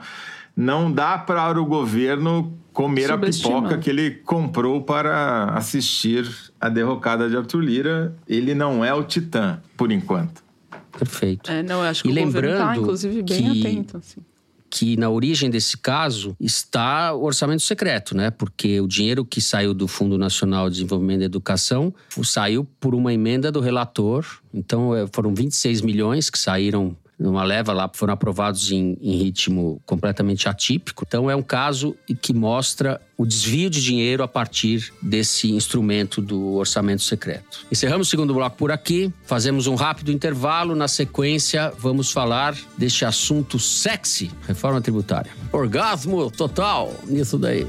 não dá para o governo comer a pipoca que ele comprou para assistir a derrocada de Arthur Lira. Ele não é o titã, por enquanto. Perfeito. É, não, eu acho que e o lembrando governo tá, inclusive, bem que... atento. Assim que na origem desse caso está o orçamento secreto, né? Porque o dinheiro que saiu do Fundo Nacional de Desenvolvimento da Educação saiu por uma emenda do relator. Então foram 26 milhões que saíram numa leva lá, foram aprovados em, em ritmo completamente atípico. Então é um caso que mostra o desvio de dinheiro a partir desse instrumento do orçamento secreto. Encerramos o segundo bloco por aqui, fazemos um rápido intervalo. Na sequência, vamos falar deste assunto sexy, reforma tributária. Orgasmo total nisso daí.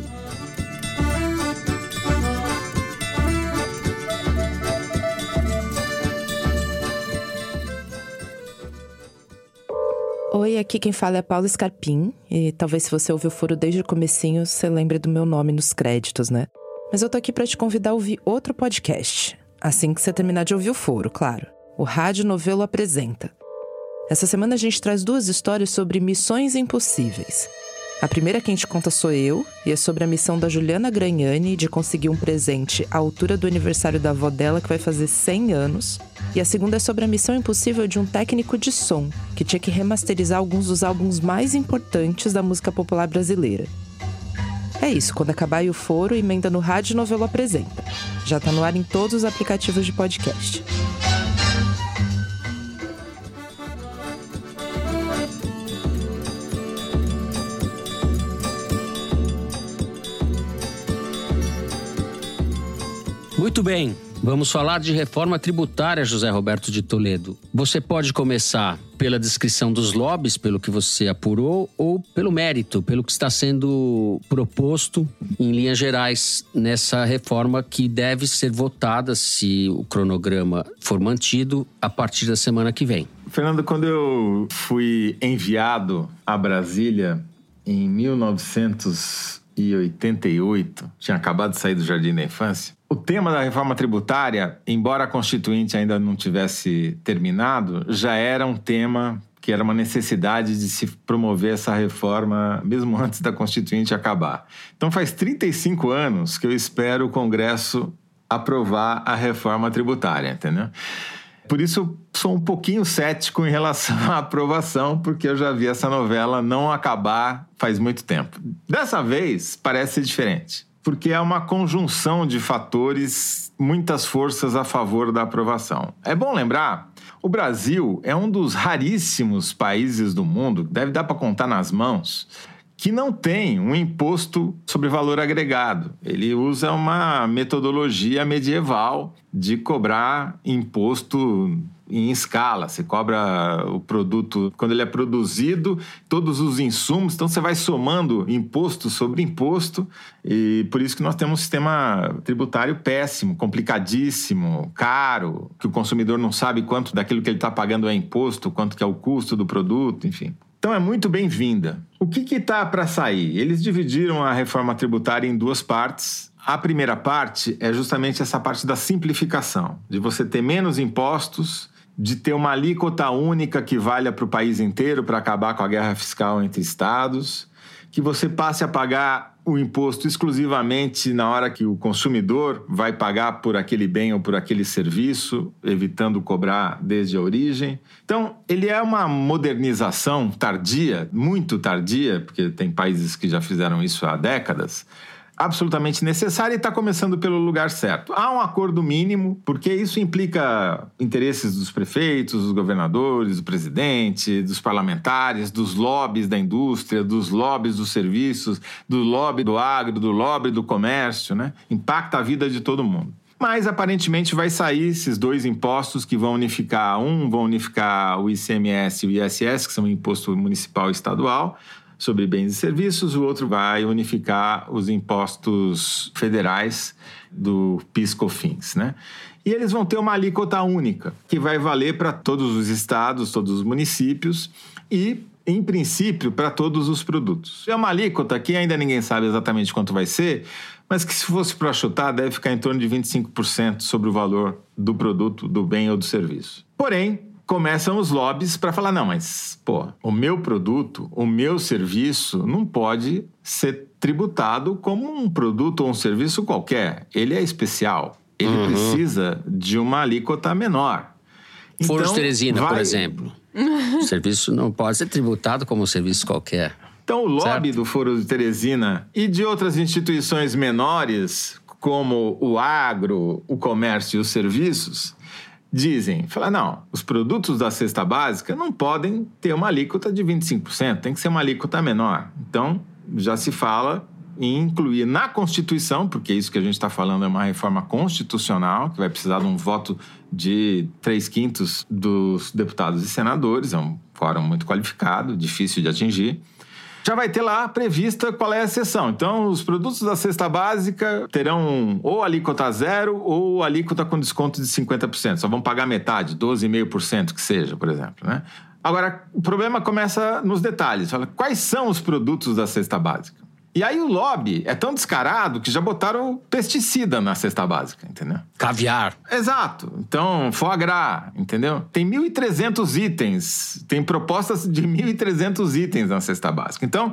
Oi, aqui quem fala é Paula Scarpim, e talvez se você ouviu o furo desde o comecinho, você lembre do meu nome nos créditos, né? Mas eu tô aqui para te convidar a ouvir outro podcast, assim que você terminar de ouvir o furo, claro. O Rádio Novelo apresenta. Essa semana a gente traz duas histórias sobre missões impossíveis. A primeira que a gente conta sou eu, e é sobre a missão da Juliana Gragnani de conseguir um presente à altura do aniversário da avó dela, que vai fazer 100 anos. E a segunda é sobre a missão impossível de um técnico de som, que tinha que remasterizar alguns dos álbuns mais importantes da música popular brasileira. É isso, quando acabar o foro, emenda no Rádio Novelo Apresenta. Já tá no ar em todos os aplicativos de podcast. Muito bem, vamos falar de reforma tributária, José Roberto de Toledo. Você pode começar pela descrição dos lobbies, pelo que você apurou, ou pelo mérito, pelo que está sendo proposto em linhas gerais nessa reforma que deve ser votada, se o cronograma for mantido, a partir da semana que vem. Fernando, quando eu fui enviado a Brasília em 1988, tinha acabado de sair do Jardim da Infância, o tema da reforma tributária, embora a Constituinte ainda não tivesse terminado, já era um tema que era uma necessidade de se promover essa reforma mesmo antes da Constituinte acabar. Então faz 35 anos que eu espero o Congresso aprovar a reforma tributária, entendeu? Por isso sou um pouquinho cético em relação à aprovação, porque eu já vi essa novela não acabar faz muito tempo. Dessa vez parece ser diferente porque é uma conjunção de fatores, muitas forças a favor da aprovação. É bom lembrar, o Brasil é um dos raríssimos países do mundo, deve dar para contar nas mãos, que não tem um imposto sobre valor agregado. Ele usa uma metodologia medieval de cobrar imposto em escala. Você cobra o produto quando ele é produzido, todos os insumos, então você vai somando imposto sobre imposto, e por isso que nós temos um sistema tributário péssimo, complicadíssimo, caro, que o consumidor não sabe quanto daquilo que ele está pagando é imposto, quanto que é o custo do produto, enfim. Então é muito bem-vinda. O que está para sair? Eles dividiram a reforma tributária em duas partes. A primeira parte é justamente essa parte da simplificação, de você ter menos impostos de ter uma alíquota única que valha para o país inteiro para acabar com a guerra fiscal entre estados, que você passe a pagar o imposto exclusivamente na hora que o consumidor vai pagar por aquele bem ou por aquele serviço, evitando cobrar desde a origem. Então, ele é uma modernização tardia, muito tardia, porque tem países que já fizeram isso há décadas absolutamente necessária e está começando pelo lugar certo. Há um acordo mínimo, porque isso implica interesses dos prefeitos, dos governadores, do presidente, dos parlamentares, dos lobbies da indústria, dos lobbies dos serviços, do lobby do agro, do lobby do comércio, né? Impacta a vida de todo mundo. Mas aparentemente vai sair esses dois impostos que vão unificar. Um vão unificar o ICMS e o ISS, que são o imposto municipal e estadual sobre bens e serviços, o outro vai unificar os impostos federais do PIS/COFINS, né? E eles vão ter uma alíquota única, que vai valer para todos os estados, todos os municípios e em princípio, para todos os produtos. É uma alíquota que ainda ninguém sabe exatamente quanto vai ser, mas que se fosse para chutar, deve ficar em torno de 25% sobre o valor do produto, do bem ou do serviço. Porém, começam os lobbies para falar: não, mas, pô, o meu produto, o meu serviço não pode ser tributado como um produto ou um serviço qualquer. Ele é especial. Ele uhum. precisa de uma alíquota menor. Foro então, Teresina, vai... por exemplo. o serviço não pode ser tributado como um serviço qualquer. Então, o lobby certo? do Foro de Teresina e de outras instituições menores, como o agro, o comércio e os serviços, dizem, fala não, os produtos da cesta básica não podem ter uma alíquota de 25%, tem que ser uma alíquota menor. Então, já se fala em incluir na Constituição, porque isso que a gente está falando é uma reforma constitucional, que vai precisar de um voto de três quintos dos deputados e senadores, é um fórum muito qualificado, difícil de atingir já vai ter lá prevista qual é a exceção. Então, os produtos da cesta básica terão ou alíquota zero ou alíquota com desconto de 50%. Só vão pagar metade, 12,5% que seja, por exemplo. Né? Agora, o problema começa nos detalhes. Quais são os produtos da cesta básica? E aí o lobby é tão descarado que já botaram pesticida na cesta básica, entendeu? Caviar. Exato. Então, foie gras, entendeu? Tem 1.300 itens, tem propostas de 1.300 itens na cesta básica. Então,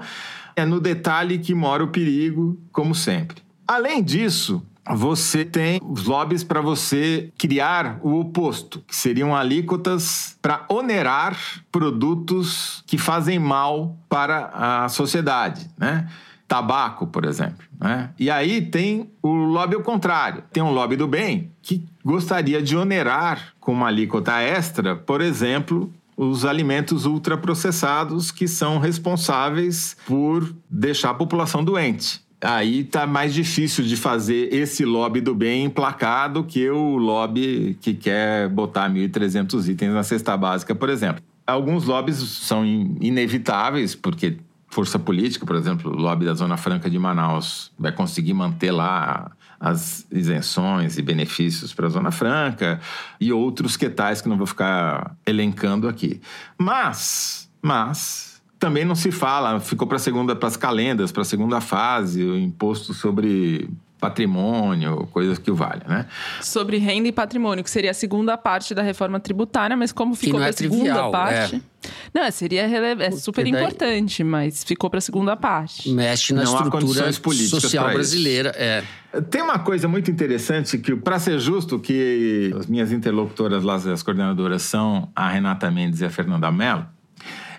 é no detalhe que mora o perigo, como sempre. Além disso, você tem os lobbies para você criar o oposto, que seriam alíquotas para onerar produtos que fazem mal para a sociedade, né? Tabaco, por exemplo. Né? E aí tem o lobby ao contrário. Tem um lobby do bem que gostaria de onerar com uma alíquota extra, por exemplo, os alimentos ultraprocessados que são responsáveis por deixar a população doente. Aí tá mais difícil de fazer esse lobby do bem emplacado que o lobby que quer botar 1.300 itens na cesta básica, por exemplo. Alguns lobbies são inevitáveis, porque força política, por exemplo, o lobby da Zona Franca de Manaus vai conseguir manter lá as isenções e benefícios para a Zona Franca e outros que tais que não vou ficar elencando aqui. Mas, mas também não se fala, ficou para segunda para as calendas, para a segunda fase, o imposto sobre patrimônio, coisas que o vale, né? Sobre renda e patrimônio, que seria a segunda parte da reforma tributária, mas como ficou para a é segunda trivial, parte. É. Não, seria rele... é super daí... importante, mas ficou para a segunda parte. Mexe na Não estrutura social brasileira, é. Tem uma coisa muito interessante que, para ser justo, que as minhas interlocutoras lá, as coordenadoras, são a Renata Mendes e a Fernanda Mello.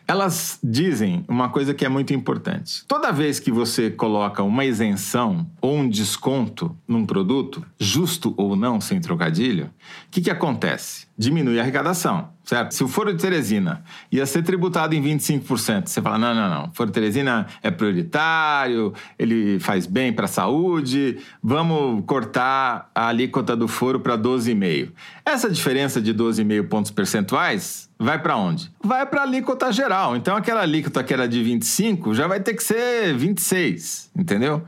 Elas dizem uma coisa que é muito importante. Toda vez que você coloca uma isenção ou um desconto num produto, justo ou não, sem trocadilho, o que, que acontece? Diminui a arrecadação certo? Se o Foro de Teresina ia ser tributado em 25%, você fala, não, não, não, o Foro de Teresina é prioritário, ele faz bem para a saúde, vamos cortar a alíquota do foro para 12,5%. Essa diferença de 12,5 pontos percentuais vai para onde? Vai para a alíquota geral. Então, aquela alíquota que era de 25 já vai ter que ser 26, entendeu?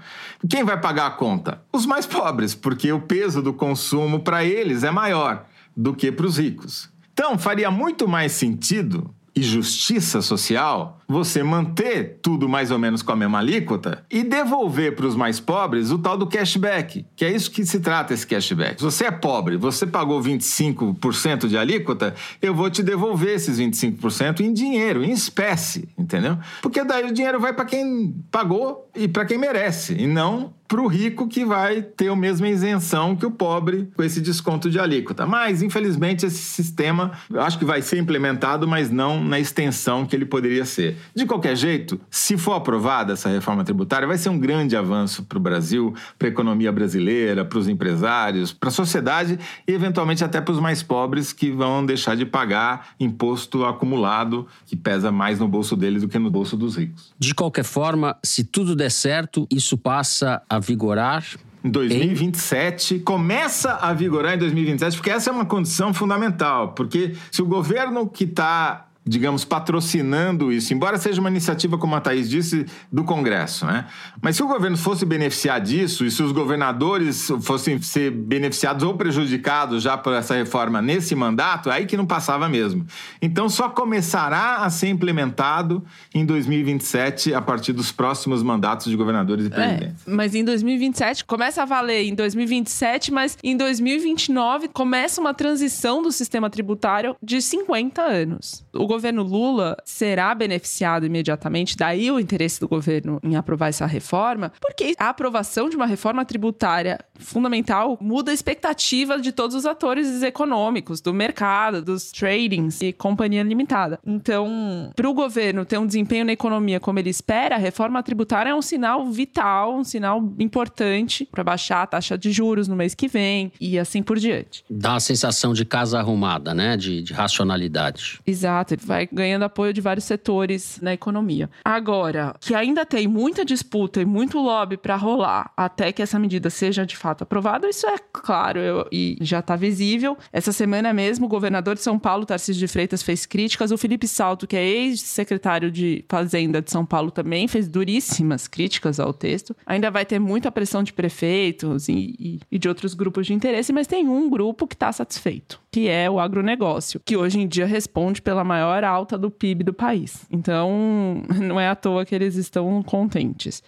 Quem vai pagar a conta? Os mais pobres, porque o peso do consumo para eles é maior do que para os ricos. Então, faria muito mais sentido e justiça social você manter tudo mais ou menos com a mesma alíquota e devolver para os mais pobres o tal do cashback, que é isso que se trata esse cashback. Se você é pobre, você pagou 25% de alíquota, eu vou te devolver esses 25% em dinheiro, em espécie, entendeu? Porque daí o dinheiro vai para quem pagou e para quem merece, e não para o rico que vai ter a mesma isenção que o pobre com esse desconto de alíquota. Mas, infelizmente, esse sistema acho que vai ser implementado, mas não na extensão que ele poderia ser. De qualquer jeito, se for aprovada essa reforma tributária, vai ser um grande avanço para o Brasil, para a economia brasileira, para os empresários, para a sociedade e, eventualmente, até para os mais pobres que vão deixar de pagar imposto acumulado que pesa mais no bolso deles do que no bolso dos ricos. De qualquer forma, se tudo der certo, isso passa a vigorar em 2027, em... começa a vigorar em 2027, porque essa é uma condição fundamental. Porque se o governo que está digamos, patrocinando isso, embora seja uma iniciativa, como a Thaís disse, do Congresso. Né? Mas se o governo fosse beneficiar disso, e se os governadores fossem ser beneficiados ou prejudicados já por essa reforma nesse mandato, aí que não passava mesmo. Então só começará a ser implementado em 2027, a partir dos próximos mandatos de governadores e presidentes. É, mas em 2027 começa a valer em 2027, mas em 2029 começa uma transição do sistema tributário de 50 anos. O governo Lula será beneficiado imediatamente, daí o interesse do governo em aprovar essa reforma, porque a aprovação de uma reforma tributária fundamental muda a expectativa de todos os atores econômicos, do mercado, dos tradings e companhia limitada. Então, para o governo ter um desempenho na economia como ele espera, a reforma tributária é um sinal vital, um sinal importante para baixar a taxa de juros no mês que vem e assim por diante. Dá uma sensação de casa arrumada, né? De, de racionalidade. Exato, vai ganhando apoio de vários setores na economia. Agora, que ainda tem muita disputa e muito lobby para rolar até que essa medida seja de fato aprovada, isso é claro eu, e já está visível. Essa semana mesmo, o governador de São Paulo, Tarcísio de Freitas, fez críticas. O Felipe Salto, que é ex-secretário de Fazenda de São Paulo, também fez duríssimas críticas ao texto. Ainda vai ter muita pressão de prefeitos e, e, e de outros grupos de interesse, mas tem um grupo que está satisfeito, que é o agronegócio, que hoje em dia responde pela maior alta do PIB do país. Então, não é à toa que eles estão contentes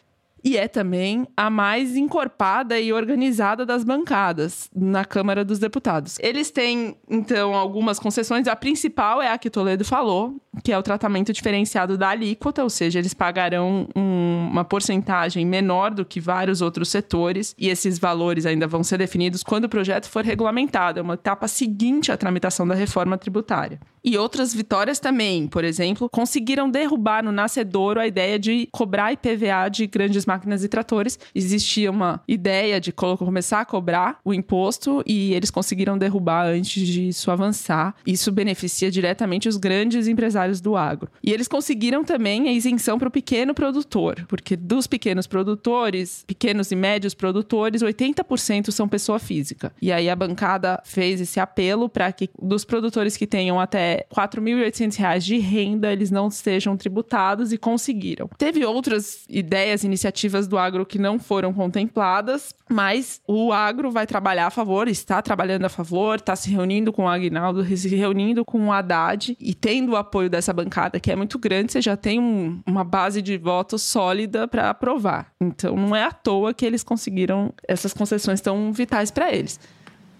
e é também a mais encorpada e organizada das bancadas na Câmara dos Deputados. Eles têm, então, algumas concessões. A principal é a que Toledo falou, que é o tratamento diferenciado da alíquota, ou seja, eles pagarão um, uma porcentagem menor do que vários outros setores, e esses valores ainda vão ser definidos quando o projeto for regulamentado. É uma etapa seguinte à tramitação da reforma tributária. E outras vitórias também, por exemplo, conseguiram derrubar no nascedouro a ideia de cobrar IPVA de grandes máquinas e tratores. Existia uma ideia de começar a cobrar o imposto e eles conseguiram derrubar antes disso avançar. Isso beneficia diretamente os grandes empresários do agro. E eles conseguiram também a isenção para o pequeno produtor, porque dos pequenos produtores, pequenos e médios produtores, 80% são pessoa física. E aí a bancada fez esse apelo para que dos produtores que tenham até R$ 4.800 de renda eles não sejam tributados e conseguiram. Teve outras ideias, iniciativas do agro que não foram contempladas, mas o agro vai trabalhar a favor, está trabalhando a favor, está se reunindo com o Agnaldo, se reunindo com o Haddad e tendo o apoio dessa bancada que é muito grande, você já tem um, uma base de votos sólida para aprovar. Então não é à toa que eles conseguiram essas concessões tão vitais para eles.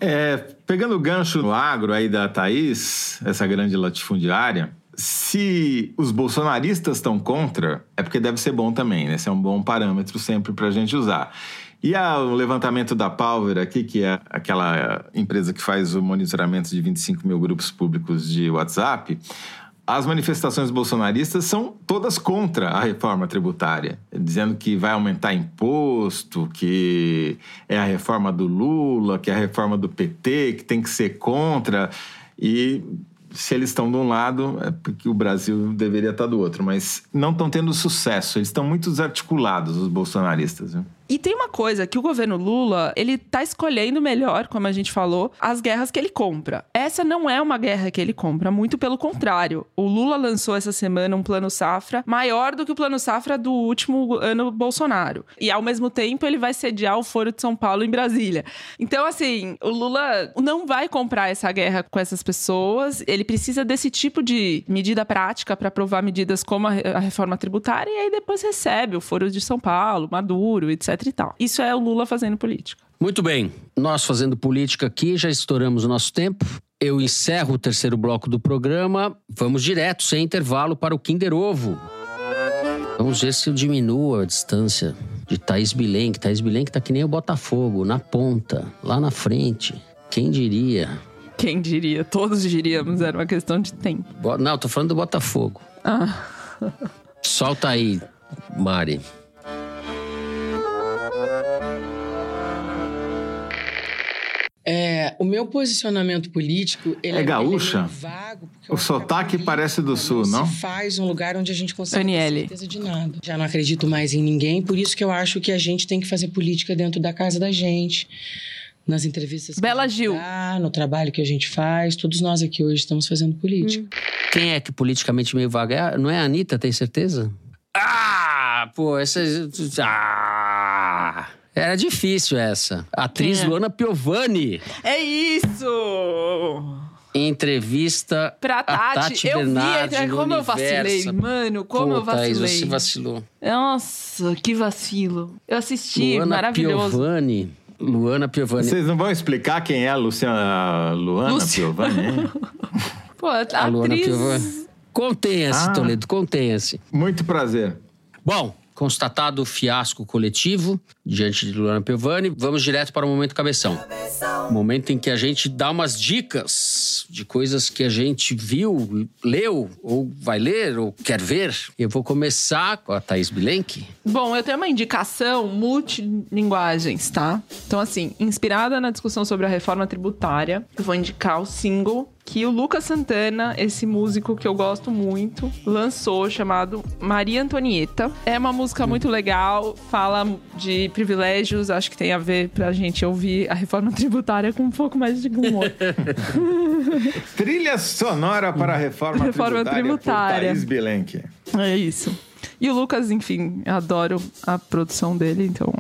É, pegando o gancho no agro aí da Thaís, essa grande latifundiária, se os bolsonaristas estão contra, é porque deve ser bom também, né? Esse é um bom parâmetro sempre para a gente usar. E o levantamento da Palver aqui, que é aquela empresa que faz o monitoramento de 25 mil grupos públicos de WhatsApp, as manifestações bolsonaristas são todas contra a reforma tributária, dizendo que vai aumentar imposto, que é a reforma do Lula, que é a reforma do PT, que tem que ser contra. E se eles estão de um lado, é porque o Brasil deveria estar do outro. Mas não estão tendo sucesso, eles estão muito desarticulados, os bolsonaristas. Viu? E tem uma coisa que o governo Lula, ele tá escolhendo melhor, como a gente falou, as guerras que ele compra. Essa não é uma guerra que ele compra, muito pelo contrário. O Lula lançou essa semana um plano safra maior do que o plano safra do último ano Bolsonaro. E ao mesmo tempo ele vai sediar o Foro de São Paulo em Brasília. Então, assim, o Lula não vai comprar essa guerra com essas pessoas. Ele precisa desse tipo de medida prática para aprovar medidas como a reforma tributária e aí depois recebe o Foro de São Paulo, Maduro, etc e tal. Isso é o Lula fazendo política. Muito bem, nós fazendo política aqui, já estouramos o nosso tempo. Eu encerro o terceiro bloco do programa. Vamos direto, sem intervalo, para o Kinder Ovo. Vamos ver se eu diminuo a distância de Thaís Bilenque. Thaís Bilenque tá que nem o Botafogo, na ponta, lá na frente. Quem diria? Quem diria? Todos diríamos, era uma questão de tempo. Não, tô falando do Botafogo. Ah. Solta aí, Mari. É, o meu posicionamento político ele é, é gaúcha. Ele é vago, o sotaque parece do sul, não? Se faz um lugar onde a gente consegue ter certeza de nada. Já não acredito mais em ninguém, por isso que eu acho que a gente tem que fazer política dentro da casa da gente, nas entrevistas. Bela Gil. Dá, no trabalho que a gente faz, todos nós aqui hoje estamos fazendo política. Hum. Quem é que politicamente meio vago? É, não é a Anitta, tem certeza? Ah, pô, essa. Ah! Era difícil essa. Atriz é. Luana Piovani. É isso! Entrevista pra Tati. Tati eu Bernardi vi, como eu vacilei, mano, como Pô, eu vacilei. Thaís, você vacilou. Nossa, que vacilo. Eu assisti, Luana maravilhoso. Piovani. Luana Piovani. Vocês não vão explicar quem é a Luciana, Luana Luciana. Piovani? Pô, a, a atriz... Piovani. Contenha-se, Ah. Toledo, contenha-se. Muito prazer. Bom, constatado o fiasco coletivo diante de Luana Piovani, vamos direto para o momento cabeção. Momento em que a gente dá umas dicas de coisas que a gente viu, leu, ou vai ler, ou quer ver. Eu vou começar com a Thaís Bilenque. Bom, eu tenho uma indicação multilinguagens, tá? Então, assim, inspirada na discussão sobre a reforma tributária, eu vou indicar o single que o Lucas Santana, esse músico que eu gosto muito, lançou chamado Maria Antonieta. É uma música muito legal, fala de privilégios, acho que tem a ver pra gente ouvir a reforma tributária com um pouco mais de humor. Trilha sonora para a reforma, Reforma tributária, tributária. por Thaís Bilenque. É isso. E o Lucas, enfim, adoro a produção dele, então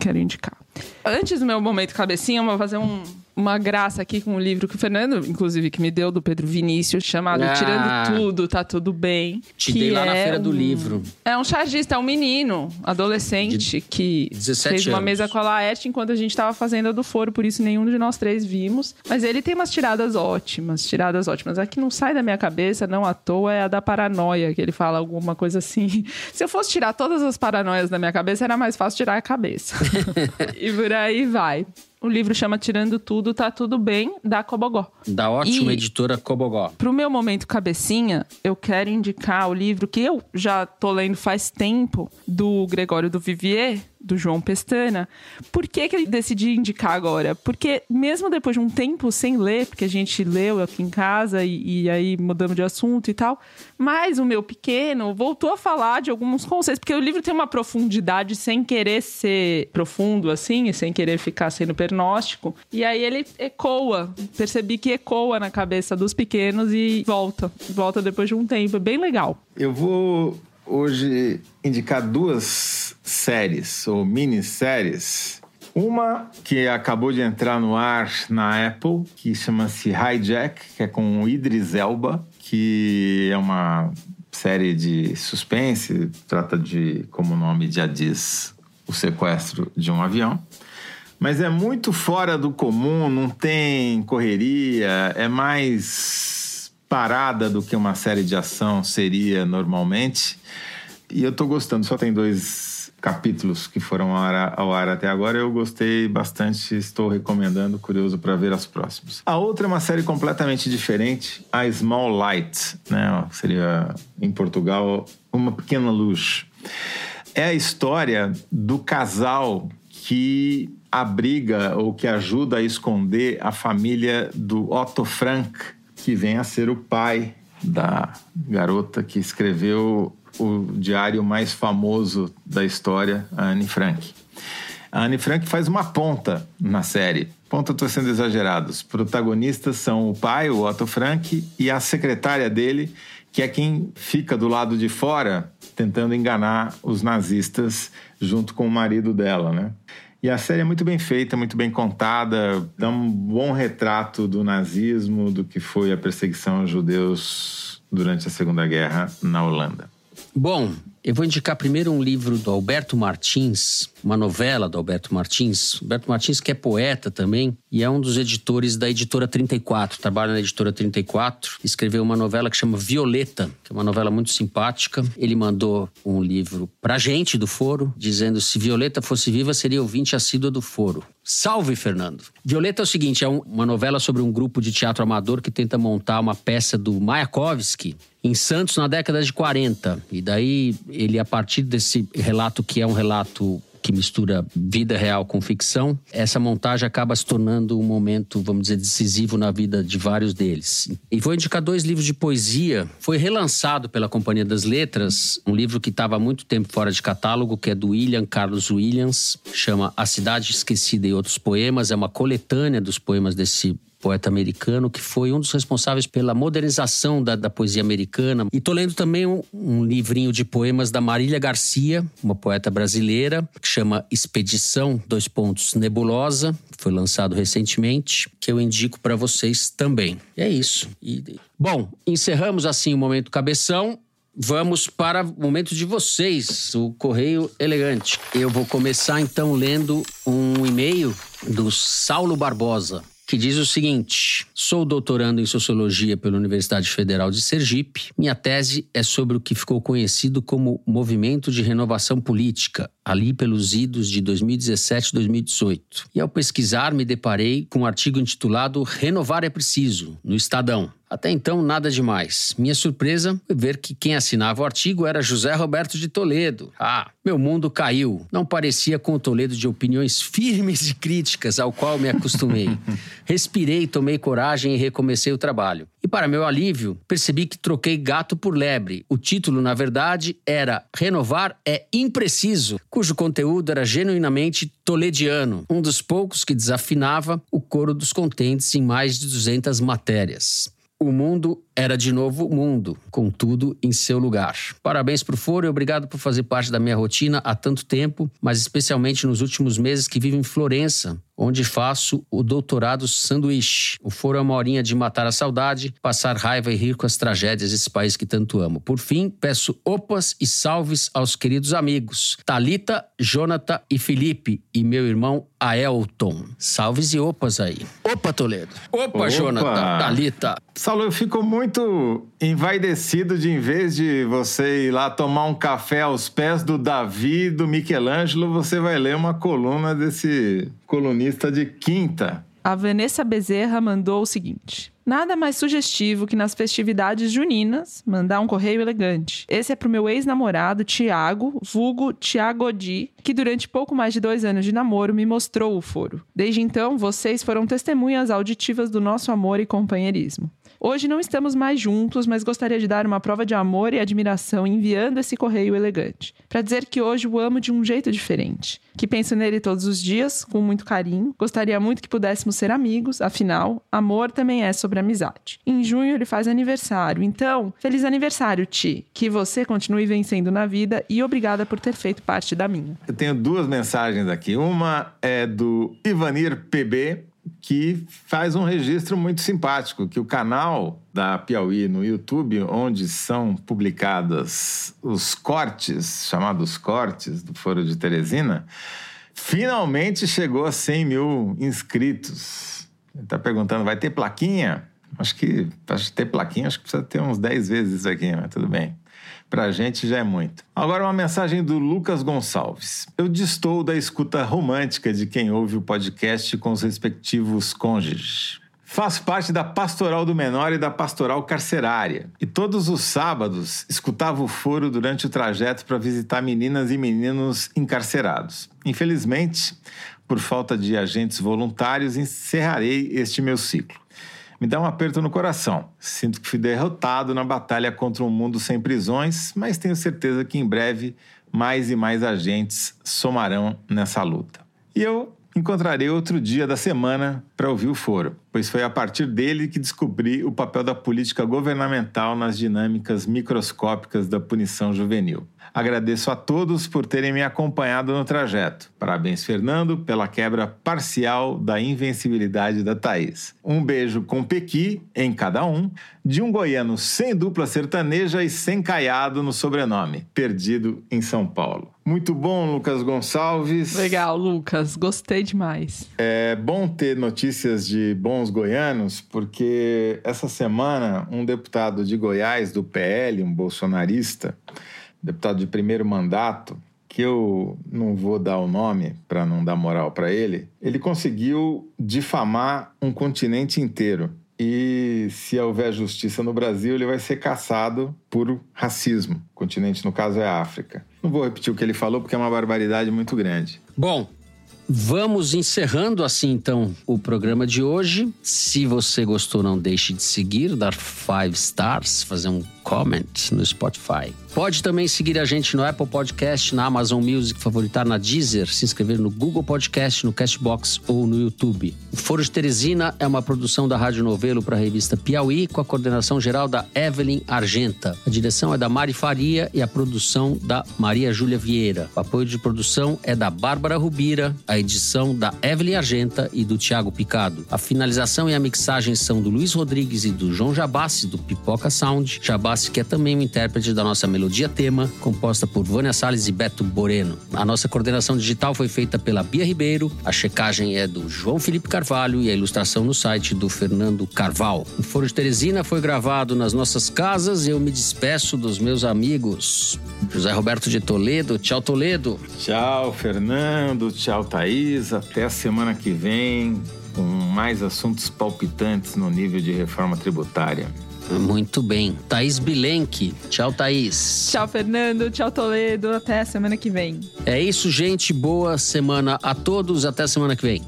quero indicar. Antes do meu momento cabecinha, eu vou fazer um- uma graça aqui com um livro que o Fernando, inclusive, que me deu do Pedro Vinícius, chamado Ah. Tirando Tudo, Tá Tudo Bem. Te que dei lá na é Feira do um- Livro. É um chargista, é um menino, adolescente, que 17 fez uma anos. mesa com a Laerte enquanto a gente tava fazendo a do foro, por isso nenhum de nós três vimos. Mas ele tem umas tiradas ótimas, tiradas ótimas. A que não sai da minha cabeça, não à toa, é a da paranoia, que ele fala alguma coisa assim. Se eu fosse tirar todas as paranoias da minha cabeça, era mais fácil tirar a cabeça. e por aí vai. O livro chama Tirando Tudo, Tá Tudo Bem, da Cobogó. Da ótima E- editora Cobogó. Pro meu momento cabecinha, eu quero indicar o livro que eu já tô lendo faz tempo, do Gregório do Vivier, do João Pestana. Por que, que eu decidi indicar agora? Porque mesmo depois de um tempo sem ler, porque a gente leu aqui em casa e, e aí mudamos de assunto e tal, mas o meu pequeno voltou a falar de alguns conceitos, porque o livro tem uma profundidade sem querer ser profundo assim, e sem querer ficar sendo pernóstico. E aí ele ecoa, percebi que ecoa na cabeça dos pequenos e volta, volta depois de um tempo, é bem legal. Eu vou hoje indicar duas séries ou minisséries. Uma que acabou de entrar no ar na Apple, que chama-se Hijack, que é com o Idris Elba, que é uma série de suspense, trata de, como o nome já diz, o sequestro de um avião. Mas é muito fora do comum, não tem correria, é mais parada do que uma série de ação seria normalmente. E eu tô gostando, só tem dois capítulos que foram ao ar, ao ar até agora. Eu gostei bastante, estou recomendando, curioso para ver as próximas. A outra é uma série completamente diferente, a Small Light, né? Seria em Portugal uma pequena luz. É a história do casal que abriga ou que ajuda a esconder a família do Otto Frank, que vem a ser o pai da garota que escreveu o diário mais famoso da história, Anne Frank. A Anne Frank faz uma ponta na série. Ponta estou sendo exagerado. Os protagonistas são o pai, o Otto Frank, e a secretária dele, que é quem fica do lado de fora tentando enganar os nazistas junto com o marido dela, né? E a série é muito bem feita, muito bem contada, dá um bom retrato do nazismo, do que foi a perseguição aos judeus durante a Segunda Guerra na Holanda. Bom, eu vou indicar primeiro um livro do Alberto Martins, uma novela do Alberto Martins. Alberto Martins, que é poeta também, e é um dos editores da editora 34, trabalha na editora 34. Escreveu uma novela que chama Violeta, que é uma novela muito simpática. Ele mandou um livro pra gente do Foro, dizendo: se Violeta fosse viva, seria ouvinte assídua do Foro. Salve, Fernando! Violeta é o seguinte: é um- uma novela sobre um grupo de teatro amador que tenta montar uma peça do Mayakovsky em Santos na década de 40. E daí ele, a partir desse relato que é um relato que mistura vida real com ficção, essa montagem acaba se tornando um momento, vamos dizer, decisivo na vida de vários deles. E vou indicar dois livros de poesia. Foi relançado pela Companhia das Letras, um livro que estava há muito tempo fora de catálogo, que é do William Carlos Williams, chama A Cidade Esquecida e Outros Poemas. É uma coletânea dos poemas desse poeta americano, que foi um dos responsáveis pela modernização da, da poesia americana. E tô lendo também um, um livrinho de poemas da Marília Garcia, uma poeta brasileira, que chama Expedição, dois pontos, Nebulosa, foi lançado recentemente, que eu indico para vocês também. E é isso. E, bom, encerramos assim o momento cabeção. Vamos para o momento de vocês, o Correio Elegante. Eu vou começar então lendo um e-mail do Saulo Barbosa. Que diz o seguinte: Sou doutorando em sociologia pela Universidade Federal de Sergipe. Minha tese é sobre o que ficou conhecido como movimento de renovação política, ali pelos idos de 2017 e 2018. E ao pesquisar, me deparei com um artigo intitulado Renovar é Preciso, no Estadão. Até então, nada demais. Minha surpresa foi ver que quem assinava o artigo era José Roberto de Toledo. Ah, meu mundo caiu. Não parecia com o Toledo de opiniões firmes e críticas ao qual me acostumei. Respirei, tomei coragem e recomecei o trabalho. E para meu alívio, percebi que troquei gato por lebre. O título, na verdade, era Renovar é Impreciso, cujo conteúdo era genuinamente tolediano, um dos poucos que desafinava o coro dos contentes em mais de 200 matérias. O mundo era de novo mundo, com tudo em seu lugar. Parabéns pro Foro e obrigado por fazer parte da minha rotina há tanto tempo, mas especialmente nos últimos meses que vivo em Florença, onde faço o doutorado sanduíche. O Foro é uma horinha de matar a saudade, passar raiva e rir com as tragédias desse país que tanto amo. Por fim, peço opas e salves aos queridos amigos Talita, Jonathan e Felipe e meu irmão Aelton. Salves e opas aí. Opa, Toledo. Opa, Opa. Jonathan, Talita. Saulo, eu fico muito envaidecido de, em vez de você ir lá tomar um café aos pés do Davi, do Michelangelo, você vai ler uma coluna desse colunista de quinta. A Vanessa Bezerra mandou o seguinte. Nada mais sugestivo que nas festividades juninas mandar um correio elegante. Esse é pro meu ex-namorado, Tiago, vulgo Tiago Di, que durante pouco mais de dois anos de namoro me mostrou o foro. Desde então, vocês foram testemunhas auditivas do nosso amor e companheirismo. Hoje não estamos mais juntos, mas gostaria de dar uma prova de amor e admiração enviando esse correio elegante. Para dizer que hoje o amo de um jeito diferente. Que penso nele todos os dias, com muito carinho. Gostaria muito que pudéssemos ser amigos, afinal, amor também é sobre amizade. Em junho ele faz aniversário, então, feliz aniversário, Ti. Que você continue vencendo na vida e obrigada por ter feito parte da minha. Eu tenho duas mensagens aqui. Uma é do Ivanir PB, que faz um registro muito simpático, que o canal da Piauí no YouTube, onde são publicadas os cortes, chamados cortes do Foro de Teresina, finalmente chegou a 100 mil inscritos. Está perguntando, vai ter plaquinha? Acho que para ter plaquinha, acho que precisa ter uns 10 vezes isso aqui, mas tudo bem. Para a gente já é muito. Agora, uma mensagem do Lucas Gonçalves. Eu distou da escuta romântica de quem ouve o podcast com os respectivos cônjuges. Faço parte da Pastoral do Menor e da Pastoral Carcerária. E todos os sábados escutava o foro durante o trajeto para visitar meninas e meninos encarcerados. Infelizmente, por falta de agentes voluntários, encerrarei este meu ciclo me dá um aperto no coração. Sinto que fui derrotado na batalha contra um mundo sem prisões, mas tenho certeza que em breve mais e mais agentes somarão nessa luta. E eu encontrarei outro dia da semana para ouvir o foro, pois foi a partir dele que descobri o papel da política governamental nas dinâmicas microscópicas da punição juvenil. Agradeço a todos por terem me acompanhado no trajeto. Parabéns, Fernando, pela quebra parcial da invencibilidade da Thaís. Um beijo com pequi em cada um, de um goiano sem dupla sertaneja e sem caiado no sobrenome, perdido em São Paulo. Muito bom, Lucas Gonçalves. Legal, Lucas. Gostei demais. É bom ter notícias de bons goianos, porque essa semana um deputado de Goiás, do PL, um bolsonarista, deputado de primeiro mandato, que eu não vou dar o nome para não dar moral para ele, ele conseguiu difamar um continente inteiro. E se houver justiça no Brasil, ele vai ser caçado por racismo. O continente, no caso, é a África. Não vou repetir o que ele falou porque é uma barbaridade muito grande. Bom, Vamos encerrando assim então o programa de hoje. Se você gostou, não deixe de seguir, dar five stars, fazer um comment no Spotify. Pode também seguir a gente no Apple Podcast, na Amazon Music, favoritar na Deezer, se inscrever no Google Podcast, no Castbox ou no YouTube. O Foro de Teresina é uma produção da Rádio Novelo para a revista Piauí, com a coordenação geral da Evelyn Argenta. A direção é da Mari Faria e a produção da Maria Júlia Vieira. O apoio de produção é da Bárbara Rubira, a edição da Evelyn Argenta e do Tiago Picado. A finalização e a mixagem são do Luiz Rodrigues e do João Jabassi, do Pipoca Sound. Jabassi Galassi, que é também o intérprete da nossa melodia tema, composta por Vânia Salles e Beto Boreno. A nossa coordenação digital foi feita pela Bia Ribeiro, a checagem é do João Felipe Carvalho e a ilustração no site do Fernando Carval. O Foro de Teresina foi gravado nas nossas casas e eu me despeço dos meus amigos. José Roberto de Toledo, tchau Toledo. Tchau Fernando, tchau Thaís, até a semana que vem com mais assuntos palpitantes no nível de reforma tributária. Muito bem. Thaís Bilenque. Tchau, Thaís. Tchau, Fernando. Tchau, Toledo. Até semana que vem. É isso, gente. Boa semana a todos. Até semana que vem.